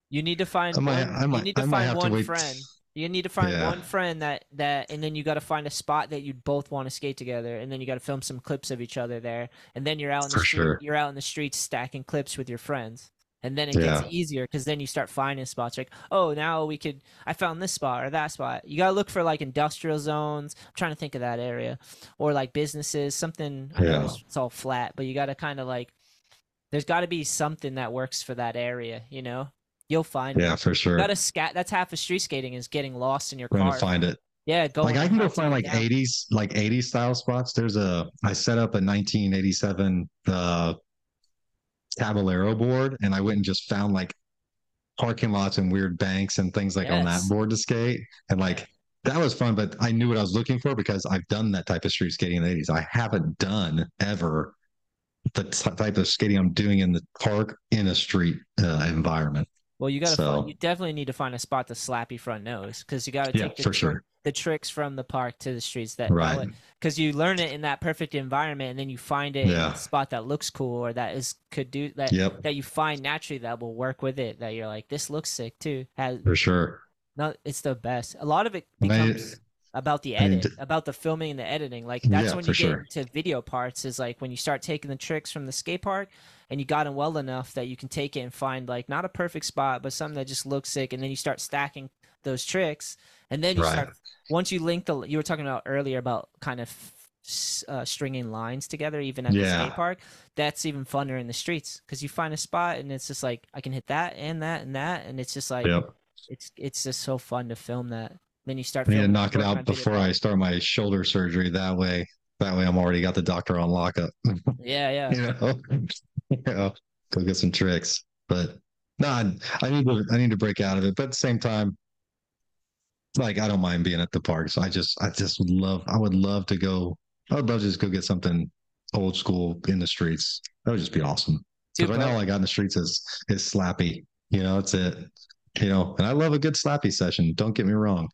You need to find I might one. I might you need to I find to one wait. friend. You need to find Yeah. one friend that that, and then you got to find a spot that you both want to skate together, and then you got to film some clips of each other there, and then you're out in the For street. sure. You're out in the streets stacking clips with your friends. And then it Yeah. gets easier because then you start finding spots like, oh, now we could. I found this spot or that spot. You gotta look for like industrial zones. I'm trying to think of that area, or like businesses, something. I know Yeah. it's, it's all flat, but you gotta kind of like. There's got to be something that works for that area. You know, you'll find it. Yeah, for sure. You gotta scat. That's half of street skating is getting lost in your We're car. gonna find it. yeah, go. like I can go find like down. 80s like 80s style spots. There's a I set up a 1987 uh Caballero board and I went and just found like parking lots and weird banks and things like on that board to skate. And like that was fun, but I knew what I was looking for because I've done that type of street skating in the 80s. I haven't done ever the type of skating I'm doing in the park in a street uh, environment. Well, you gotta. So- Find, you definitely need to find a spot to slap your front nose because you gotta Yeah, take the, for tri- sure. the tricks from the park to the streets that Right. Because you learn it in that perfect environment, and then you find it in a spot that looks cool or that is could do that. Yep, That you find naturally that will work with it. That you're like, this looks sick too. Has for sure. no, it's the best. A lot of it becomes about the edit, about the filming and the editing. Like that's Yeah, when you get sure. into video parts. Is like when you start taking the tricks from the skate park, and you got them well enough that you can take it and find like not a perfect spot, but something that just looks sick, and then you start stacking those tricks, and then you Right. start once you link the. You were talking about earlier about kind of. Uh, stringing lines together even at the Yeah. skate park that's even funner in the streets because you find a spot and it's just like i can hit that and that and that and it's just like Yep. it's it's just so fun to film that. Then you start. I need to knock it out before. I start my shoulder surgery. That way, that way I'm already got the doctor on lockup. Yeah, yeah. you know, you know, go get some tricks. But No, I, I need to I need to break out of it, but at the same time, like I don't mind being at the parks. I just I just would love I would love to go. I would love to just go get something old school in the streets. That would just be awesome. Dude, Because right now, all I got in the streets is is slappy. You know, that's it. You know, and I love a good slappy session. Don't get me wrong.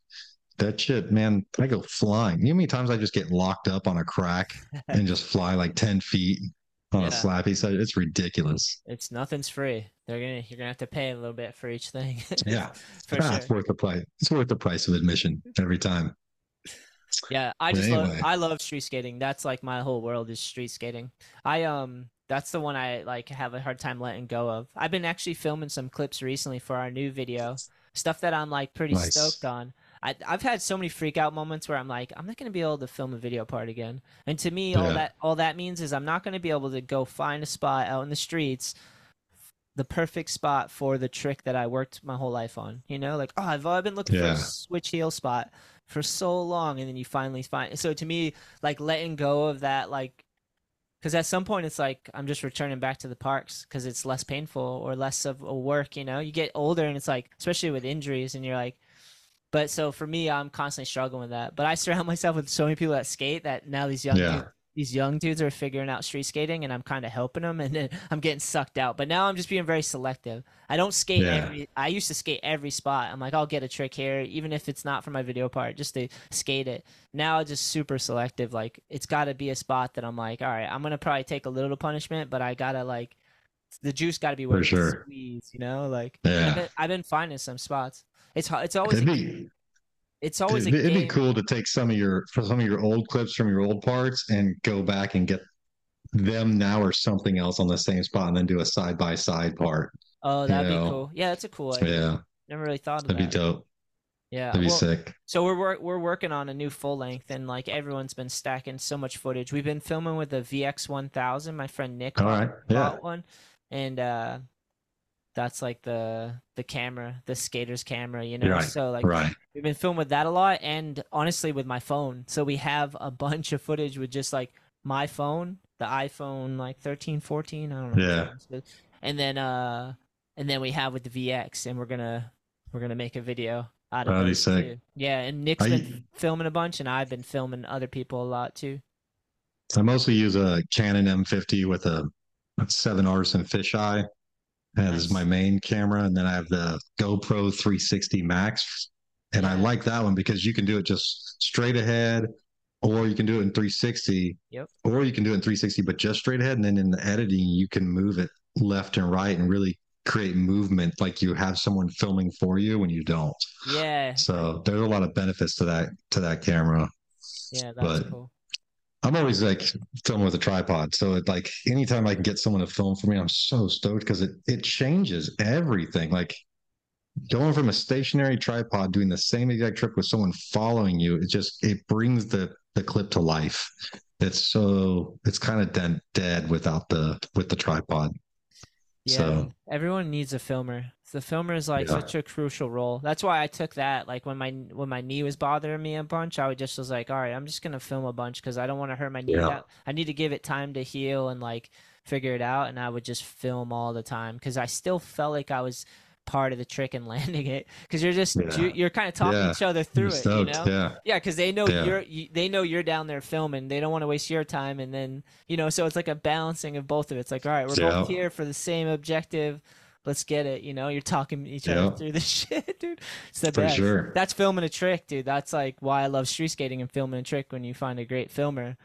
That shit, man, I go flying. You know how many times I just get locked up on a crack and just fly like 10 feet on Yeah. a slappy session? It's ridiculous. It's nothing's free. They're gonna you're gonna have to pay a little bit for each thing. Yeah. for Ah, sure. It's worth the price. It's worth the price of admission every time. Yeah, I But just love. I love street skating. That's like my whole world is street skating. I um that's the one I like have a hard time letting go of. I've been actually filming some clips recently for our new video. Stuff that I'm like pretty Nice. stoked on. I I've had so many freak out moments where I'm like I'm not going to be able to film a video part again. And to me all that all that means is I'm not going to be able to go find a spot out in the streets the perfect spot for the trick that I worked my whole life on. You know, like oh, I've, I've been looking for a switch heel spot for so long, and then you finally find. So to me, like letting go of that, like, because at some point it's like I'm just returning back to the parks because it's less painful or less of a work. You know, you get older, and it's like, especially with injuries, and you're like. But so for me, I'm constantly struggling with that. But I surround myself with so many people that skate that now these young Yeah. These young dudes are figuring out street skating and I'm kind of helping them and then I'm getting sucked out. But now I'm just being very selective. I don't skate Yeah. every I used to skate every spot. I'm like I'll get a trick here even if it's not for my video part just to skate it. Now I'm just super selective like it's got to be a spot that I'm like all right, I'm going to probably take a little punishment but I got to like the juice got to be worth the sure. squeeze, you know? Like Yeah. I've, been, I've been finding some spots. It's it's always It'd a, be, it's always a it'd, it'd be cool to take some of your for some of your old clips from your old parts and go back and get them now or something else on the same spot and then do a side by side part. Oh, that'd you be cool. Yeah, that's a cool idea. Yeah. Never really thought of That'd be that. dope. Yeah. That'd be well, sick. So we're wor- we're working on a new full length, and like everyone's been stacking so much footage. We've been filming with a VX one thousand. My friend Nick All bought. Yeah. one, and uh, that's like the the camera, the skater's camera, you know. Right, So like Right. we've been filming with that a lot, and honestly with my phone. So we have a bunch of footage with just like my phone, the iPhone like 13, 14, I don't know. Yeah. And then uh, and then we have with the VX, and we're gonna we're gonna make a video out of That'd be those sick. Yeah, and Nick's I- been filming a bunch, and I've been filming other people a lot too. I mostly use a Canon M50 with a seven Artisan fisheye as is my main camera, and then I have the GoPro 360 Max, and I like that one because you can do it just straight ahead, or you can do it in 360. Yep. Or you can do it in 360, but just straight ahead, and then in the editing, you can move it left and right and really create movement like you have someone filming for you when you don't. Yeah, So there's a lot of benefits to that to that camera. yeah, that's but- cool. I'm always like filming with a tripod. So it like anytime I can get someone to film for me, I'm so stoked because it it changes everything. Like going from a stationary tripod doing the same exact trick with someone following you, it just it brings the the clip to life. It's so it's kind of dead dead without the with the tripod. Yeah, So- everyone needs a filmer. The filmer is like Yeah. such a crucial role. That's why I took that. Like when my when my knee was bothering me a bunch, I would just was like, all right, I'm just gonna film a bunch because I don't want to hurt my knee. Yeah. I need to give it time to heal and like figure it out. And I would just film all the time because I still felt like I was part of the trick and landing it because you're just Yeah. you, you're kind of talking Yeah. each other through You're it. You know? Yeah. Yeah, because they know Yeah. you're you, they know you're down there filming. They don't want to waste your time, and then you know, so it's like a balancing of both of it. It's like, all right, we're both here for the same objective. Let's get it. You know, you're talking each other through the shit, dude. It's the For best. sure. That's filming a trick, dude. That's like why I love street skating and filming a trick. When you find a great filmer,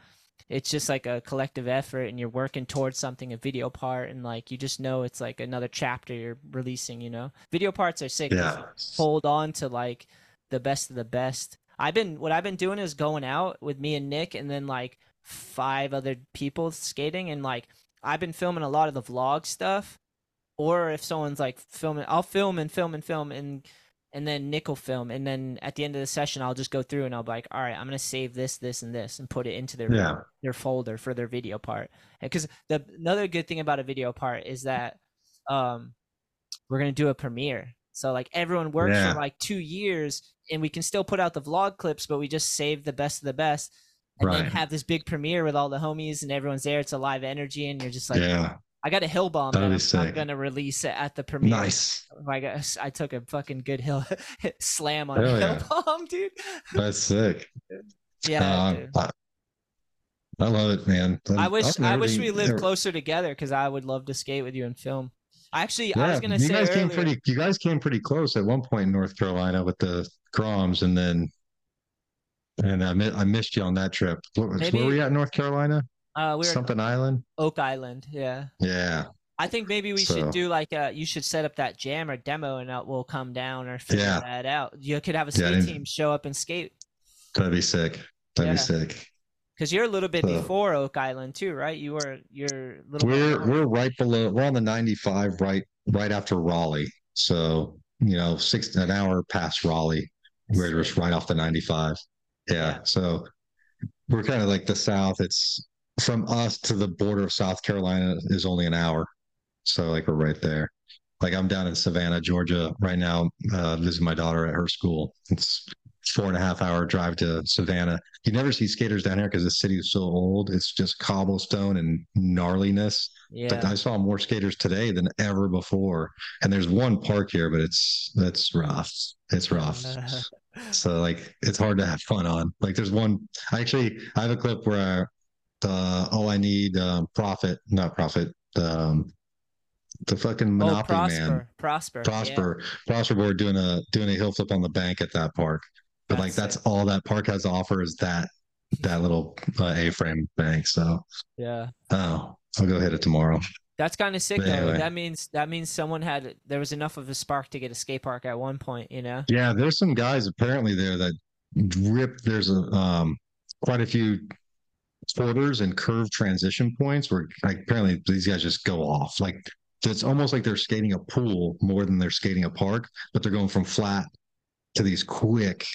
it's just like a collective effort, and you're working towards something, a video part, and like you just know it's like another chapter you're releasing. You know, video parts are sick Yeah. hold on to like the best of the best. I've been what I've been doing is going out with me and Nick and then like five other people skating and like I've been filming a lot of the vlog stuff or if someone's like filming I'll film and film and film and and then Nick'll film and then at the end of the session I'll just go through and I'll be like all right I'm going to save this this and this and put it into their Yeah. their folder for their video part. Because the another good thing about a video part is that um we're gonna do a premiere. So like everyone works Yeah. for like two years and we can still put out the vlog clips, but we just save the best of the best and then have this big premiere with all the homies and everyone's there. It's a live energy and you're just like yeah. I got a hill bomb that I'm, I'm gonna release it at the premiere. Nice. I guess I took a fucking good hill slam on Hell a hill yeah. bomb, dude. That's sick. Yeah. I, I love it, man. I wish I wish we lived never- closer together because I would love to skate with you and film. Actually, I Yeah, was gonna you say guys came pretty. You guys came pretty close at one point in North Carolina with the Groms, and then, and I mi- I missed you on that trip. Where, Maybe- where were you at? North Carolina? Uh, we were Something Island. Oak Island. Yeah. Yeah, I think maybe we should do like uh you should set up that jam or demo and we'll come down or figure Yeah. that out. You could have a skate didn't- team show up and skate that'd be sick. That'd be sick. because you're a little bit So- before Oak Island too, right? You were you're a little. We're we're right below. We're on the 95, right right after Raleigh. So you know, six an hour past Raleigh. We're just right off the 95. Yeah. Yeah. So we're kind of like the South. It's from us to the border of South Carolina is only an hour. So like we're right there. Like I'm down in Savannah, Georgia right now, uh, visiting my daughter at her school. It's four and a half hour drive to Savannah. You never see skaters down here because the city is so old. It's just cobblestone and gnarliness. But yeah. I saw more skaters today than ever before. And there's one park here, but it's that's rough. It's rough. So like it's hard to have fun on. Like there's one I actually I have a clip where uh all I need um profit, not profit, um the fucking oh, Monopoly Prosper, man. Prosper, yeah. Prosper. Prosper board doing a doing a hill flip on the bank at that park. But like That's that's all that park has to offer is that that little uh, A-frame bank. So Yeah. oh I'll go hit it tomorrow. That's kind of sick But though. anyway. That means that means someone had there was enough of a spark to get a skate park at one point, you know. Yeah, there's some guys apparently there that rip. There's a um quite a few quarters and curve transition points where like, apparently these guys just go off. Like it's almost like they're skating a pool more than they're skating a park, but they're going from flat to these quick,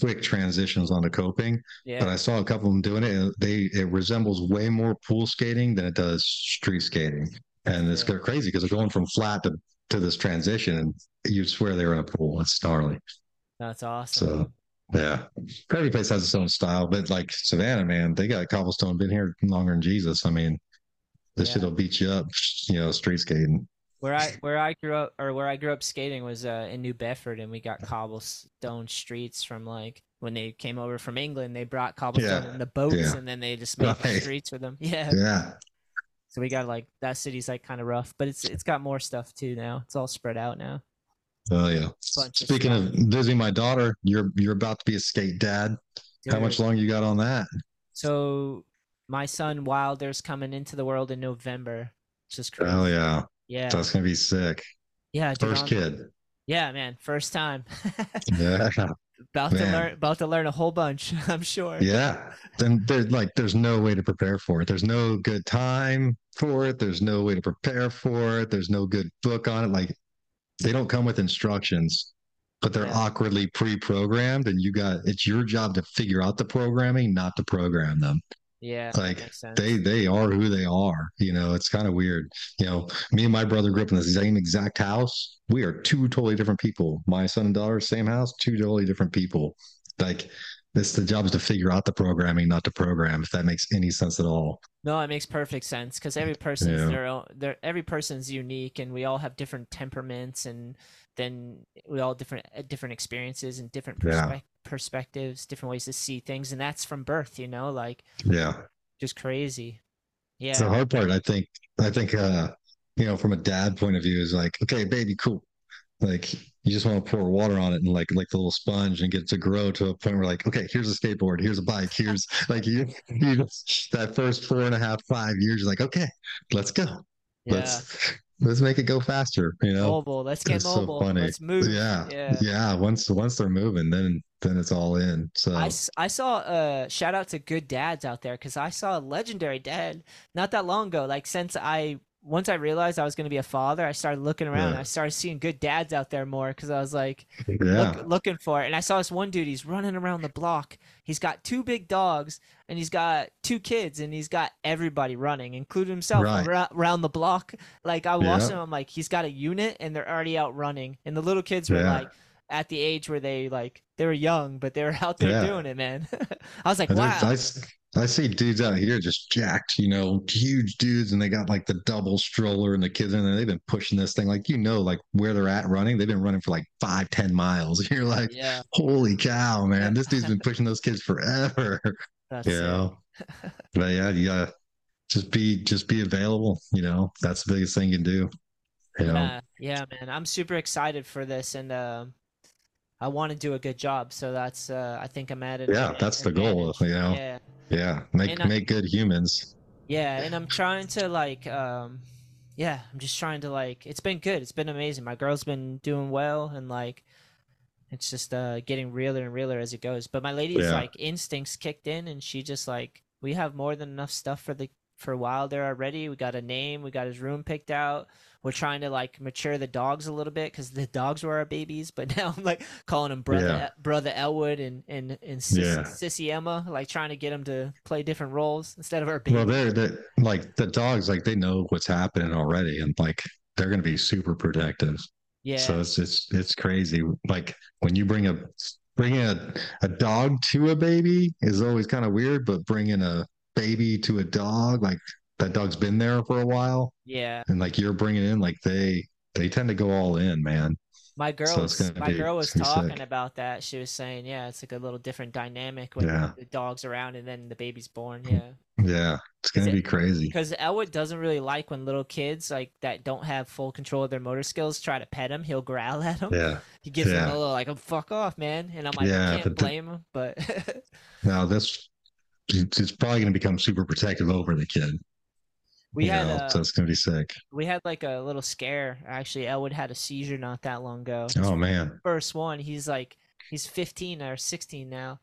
quick transitions onto coping. But I saw a couple of them doing it. And they it resembles way more pool skating than it does street skating, and it's Yeah. crazy because they're going from flat to to this transition, and you swear they were in a pool. It's gnarly. That's awesome. So yeah, every place has its own style, but like Savannah, man, they got cobblestone been here longer than Jesus. I mean, this Yeah. shit'll beat you up, you know, street skating. Where I where I grew up or where I grew up skating was uh, in New Bedford, and we got cobblestone streets from like when they came over from England. They brought cobblestone Yeah, in the boats, yeah. and then they just made the streets with them. Yeah. Yeah, So we got like that city's like kind of rough, but it's it's got more stuff too now. It's all spread out now. Oh yeah. Bunch of Speaking of visiting my daughter, you're you're about to be a skate dad. How much longer you got on that? So my son Wilder's coming into the world in November. Just crazy. Oh yeah, Yeah. that's gonna be sick. Yeah. First kid. Yeah, man. First time. Yeah, about to learn about to learn a whole bunch, I'm sure. yeah. Then there's like there's no way to prepare for it. There's no good time for it. There's no way to prepare for it. There's no good book on it. Like they don't come with instructions, but they're Yeah. awkwardly pre-programmed, and you got it's your job to figure out the programming, not to program them. Yeah. Like. They they are who they are. You know, it's kind of weird. You know, me and my brother grew up in the same exact house. We are two totally different people. My son and daughter, same house, two totally different people. Like this the job is to figure out the programming, not to program, if that makes any sense at all. No, it makes perfect sense because every person's Yeah. their own. Their every person's unique, and we all have different temperaments, and then we all different uh, different experiences and different Yeah. perspectives, different ways to see things, and that's from birth. You know, like Yeah. just crazy. Yeah. It's the hard part, I think. I think uh, you know, from a dad point of view, is like, okay, baby, cool. Like you just want to pour water on it and like like the little sponge and get it to grow to a point where like, okay, here's a skateboard, here's a bike, here's like you you just that first four and a half, five years, you're like, okay, let's go. yeah. Let's let's make it go faster, you know? mobile. Let's get It's so mobile. funny. Let's move. Yeah. Yeah. Yeah. Once once they're moving, then then it's all in. So I saw uh shout out to good dads out there because I saw a legendary dad not that long ago. Like since I once I realized I was going to be a father, I started looking around. Yeah. I started seeing good dads out there more because I was like yeah. look, looking for it. And I saw this one dude. He's running around the block. He's got two big dogs and he's got two kids and he's got everybody running, including himself, Right. arou- around the block. Like I Yeah. watched him. I'm like, he's got a unit and they're already out running. And the little kids were Yeah. like at the age where they like they were young, but they were out there Yeah. doing it, man. I was like, wow. I, I see dudes out here just jacked, you know, huge dudes, and they got like the double stroller and the kids in there. They've been pushing this thing, like you know, like where they're at running. They've been running for like five, ten miles. You're like, yeah, holy cow, man! This dude's been pushing those kids forever. that's you know, but yeah, yeah, just be just be available. You know, that's the biggest thing you can do. You know, Yeah, yeah, man. I'm super excited for this, and um, I want to do a good job. So that's uh, I think I'm at it. Yeah, that's the goal, you know. Yeah, yeah, make And I- make good humans. yeah, and I'm trying to like, um, yeah, I'm just trying to like. It's been good. It's been amazing. My girl's been doing well, and like, it's just uh getting realer and realer as it goes. But my lady's Yeah. like instincts kicked in, and she just like we have more than enough stuff for the for a while there already. We got a name. We got his room picked out. We're trying to like mature the dogs a little bit because the dogs were our babies. But now I'm like calling them brother Yeah. brother Elwood and and and Sis, Yeah. Sissy Emma, like trying to get them to play different roles instead of our babies. Well, they're they like the dogs, like they know what's happening already, and like they're going to be super protective. yeah, So it's it's it's crazy. Like when you bring a bringing a a dog to a baby is always kind of weird, but bringing a baby to a dog, like that dog's been there for a while, yeah. and like you're bringing in, like they they tend to go all in, man. My girl, So was, my be- girl was talking sick. about that. She was saying, yeah, it's like a little different dynamic when Yeah. the dog's around and then the baby's born. Yeah, Yeah, it's gonna it- be crazy. because Elwood doesn't really like when little kids like that don't have full control of their motor skills try to pet him. He'll growl at him. Yeah. He gives Yeah. a little like, "Oh, "Fuck off, man," and I'm like, Yeah, I can't but the- blame him, but Now this it's probably gonna become super protective over the kid. We you had so it's gonna be sick. we had like a little scare. Actually, Elwood had a seizure not that long ago. Oh man, First one. He's like he's 15 or 16 now.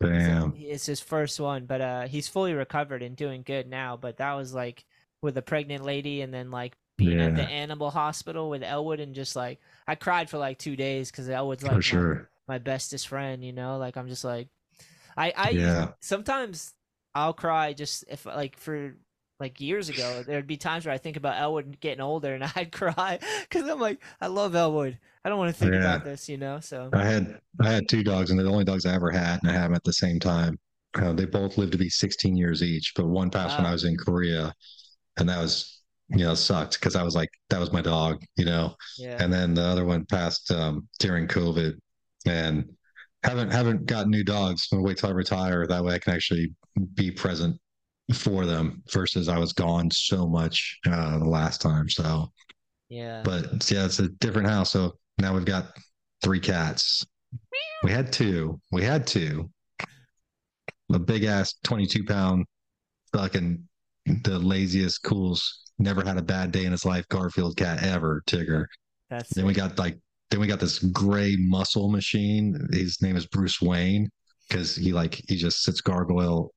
Damn. he- it's his first one, but uh, he's fully recovered and doing good now. But that was like with a pregnant lady, and then like being at the animal hospital with Elwood, and just like I cried for like two days because Elwood's like For my, sure. my bestest friend. You know, like I'm just like I I Yeah. sometimes I'll cry just if like for like years ago there'd be times where I think about Elwood getting older and I'd cry because I'm like I love Elwood. I don't want to think Yeah. about this, you know. So I had I had two dogs, and they're the only dogs I ever had, and I had them at the same time. Uh, they both lived to be 16 years each, but one passed when I was in Korea, and that was you know sucked because I was like that was my dog, you know. yeah, And then the other one passed um, during COVID, and haven't haven't got new dogs. I'm gonna wait till I retire. That way I can actually be present for them. Versus I was gone so much uh, the last time. So, yeah. but yeah, it's a different house. So now we've got three cats. We had two. We had two. A big ass 22 pound fucking the laziest, coolest, never had a bad day in his life Garfield cat ever, Tigger. That's Then we got like then we got this gray muscle machine. His name is Bruce Wayne because he like he just sits gargoyle,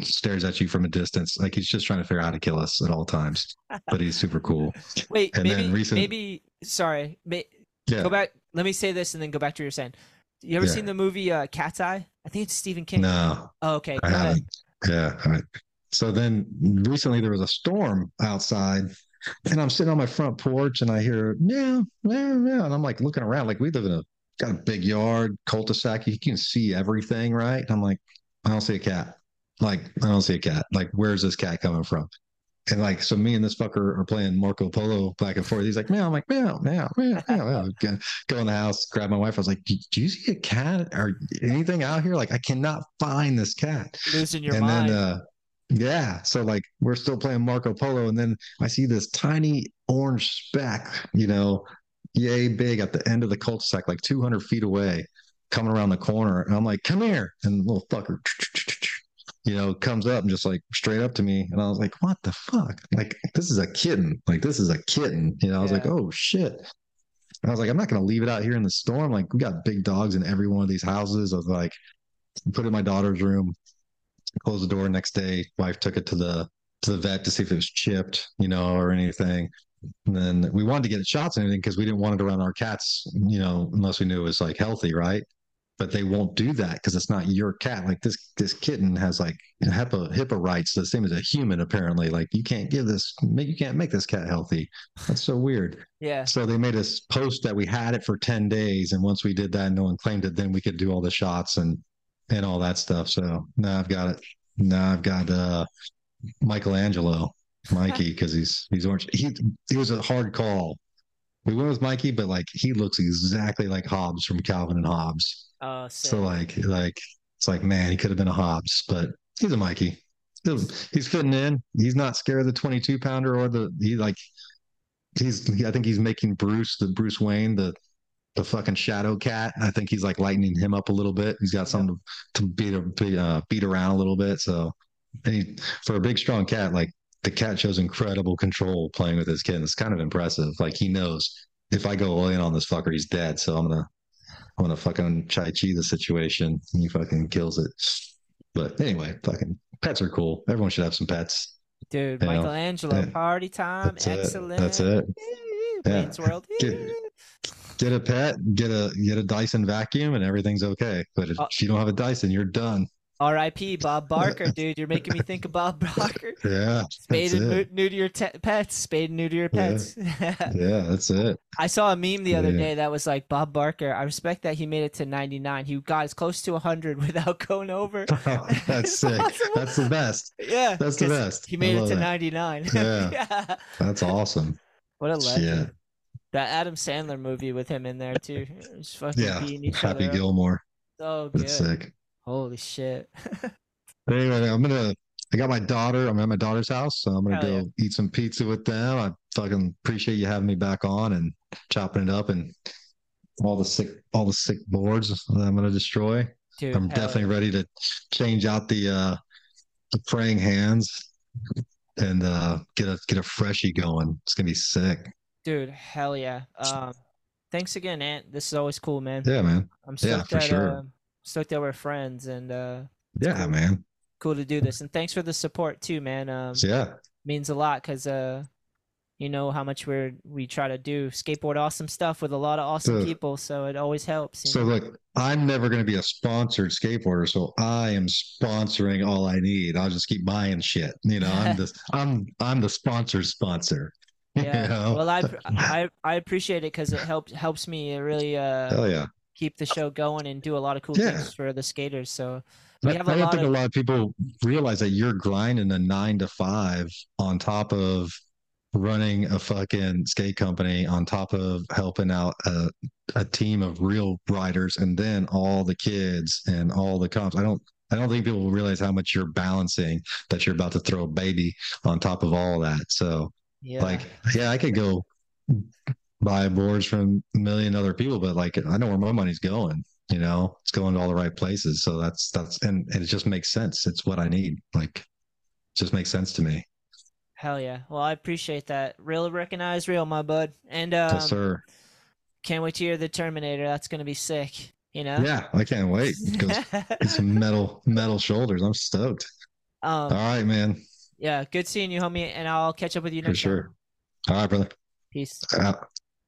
stares at you from a distance, like he's just trying to figure out how to kill us at all times. But he's super cool. Wait, and maybe then recent- maybe sorry. May, Yeah. Go back. Let me say this and then go back to what you're saying. You ever Yeah. seen the movie uh, Cat's Eye? I think it's Stephen King. No, Oh, okay. I go ahead. haven't. Yeah. all right. So then recently there was a storm outside, and I'm sitting on my front porch and I hear meow, meow, meow. And I'm like looking around, like we live in a got a big yard, cul-de-sac. You can see everything, right? I'm like, I don't see a cat. Like, I don't see a cat. Like, where's this cat coming from? And like, so me and this fucker are playing Marco Polo back and forth. He's like, meow. I'm like, meow, meow, meow, meow. meow. Go- in the house, grab my wife. I was like, do do you see a cat or anything out here? Like, I cannot find this cat Losing your and mind. then uh yeah so like we're still playing marco polo and then i see this tiny orange speck you know yay big at the end of the cul-de-sac like 200 feet away coming around the corner and i'm like come here and the little fucker you know comes up and just like straight up to me and i was like what the fuck? Like this is a kitten. Like this is a kitten. You know i was like oh shit. And i was like i'm not going to leave it out here in the storm. Like we got big dogs in every one of these houses of like put it in my daughter's room closed the door next day wife took it to the to the vet to see if it was chipped you know or anything. And then we wanted to get shots and everything because we didn't want it around our cats you know unless we knew it was like healthy right but they won't do that because it's not your cat. Like this this kitten has like HIPAA HIPAA rights, the same as a human apparently. Like you can't give this you can't make this cat healthy. That's so weird. Yeah. So they made us post that we had it for 10 days. And once we did that and no one claimed it, then we could do all the shots and and all that stuff. So now I've got it. Now I've got uh Michelangelo, Mikey, because he's he's orange. He it was a hard call. We went with Mikey, but like he looks exactly like Hobbes from Calvin and Hobbes. Oh, So like like it's like man, he could have been a Hobbes, but he's a Mikey. He's, he's fitting in. He's not scared of the 22 pounder or the he like he's I think he's making Bruce the Bruce Wayne the the fucking shadow cat. I think he's like lightening him up a little bit. He's got something to, to beat beat, uh, beat around a little bit. So and he, for a big strong cat, like the cat shows incredible control playing with his kid. It's kind of impressive. Like he knows if I go all in on this fucker, he's dead. So I'm gonna I'm gonna fucking chai chi the situation. He fucking kills it. But anyway, fucking pets are cool. Everyone should have some pets. Dude, You Michelangelo, yeah. party time, That's it. excellent. That's it. Yeah. World. Get- Get a pet, get a get a Dyson vacuum, and everything's okay. But if Uh, you don't have a Dyson, you're done. R.I.P. Bob Barker, dude. You're making me think of Bob Barker. Yeah, Spayed that's and new, to your te- pets. Spayed and new to your pets. Yeah, that's it. I saw a meme the other Yeah. day that was like Bob Barker. I respect that he made it to 99. He got as close to 100 without going over. Oh, that's It's sick. That's the best. Yeah, That's the best. He made it to that. 99. Yeah. That's awesome. What a legend. Yeah, That Adam Sandler movie with him in there too. Yeah. Happy. Gilmore. So good. That's sick. Holy shit. But anyway, I'm gonna. I got my daughter. I'm at my daughter's house, so I'm gonna Hell go eat some pizza with them. I fucking appreciate you having me back on and chopping it up and all the sick, all the sick boards that I'm gonna destroy. Dude, I'm definitely yeah. ready to change out the uh the praying hands and uh get a get a freshie going. It's gonna be sick. Dude, hell yeah. Um, thanks again, Ant. This is always cool, man. Yeah, man. I'm yeah, for that sure. uh, stoked that we're friends and uh, Yeah, cool. man. cool to do this. And thanks for the support too, man. Um, yeah. means a lot because uh, you know how much we're we try to do skateboard awesome stuff with a lot of awesome So- people, so it always helps. you So know? look, I'm never going to be a sponsored skateboarder, so I am sponsoring all I need. I'll just keep buying shit. You know, I'm the I'm I'm the sponsor sponsor. you yeah. know? Well, I I I appreciate it because it helps helps me it really uh Hell yeah. Keep the show going and do a lot of cool Yeah. things for the skaters. So we I, have I a don't lot think of a lot of people realize that you're grinding a nine to five on top of running a fucking skate company, on top of helping out a, a team of real riders, and then all the kids and all the comps. I don't. I don't think people realize how much you're balancing that you're about to throw a baby on top of all that. So, yeah. like, yeah, I could go buy boards from a million other people, but like, I know where my money's going. You know, it's going to all the right places. So that's that's and, and it just makes sense. It's what I need. Like, it just makes sense to me. Hell yeah. Well, I appreciate that. Real recognize real, my bud. And um, yes, sir. can't wait to hear the Terminator. That's gonna be sick. You know. Yeah, I can't wait. it's metal metal shoulders. I'm stoked. All um. right, man. Yeah. Good seeing you, homie. And I'll catch up with you For next time. sure. All right, brother. Peace. Out.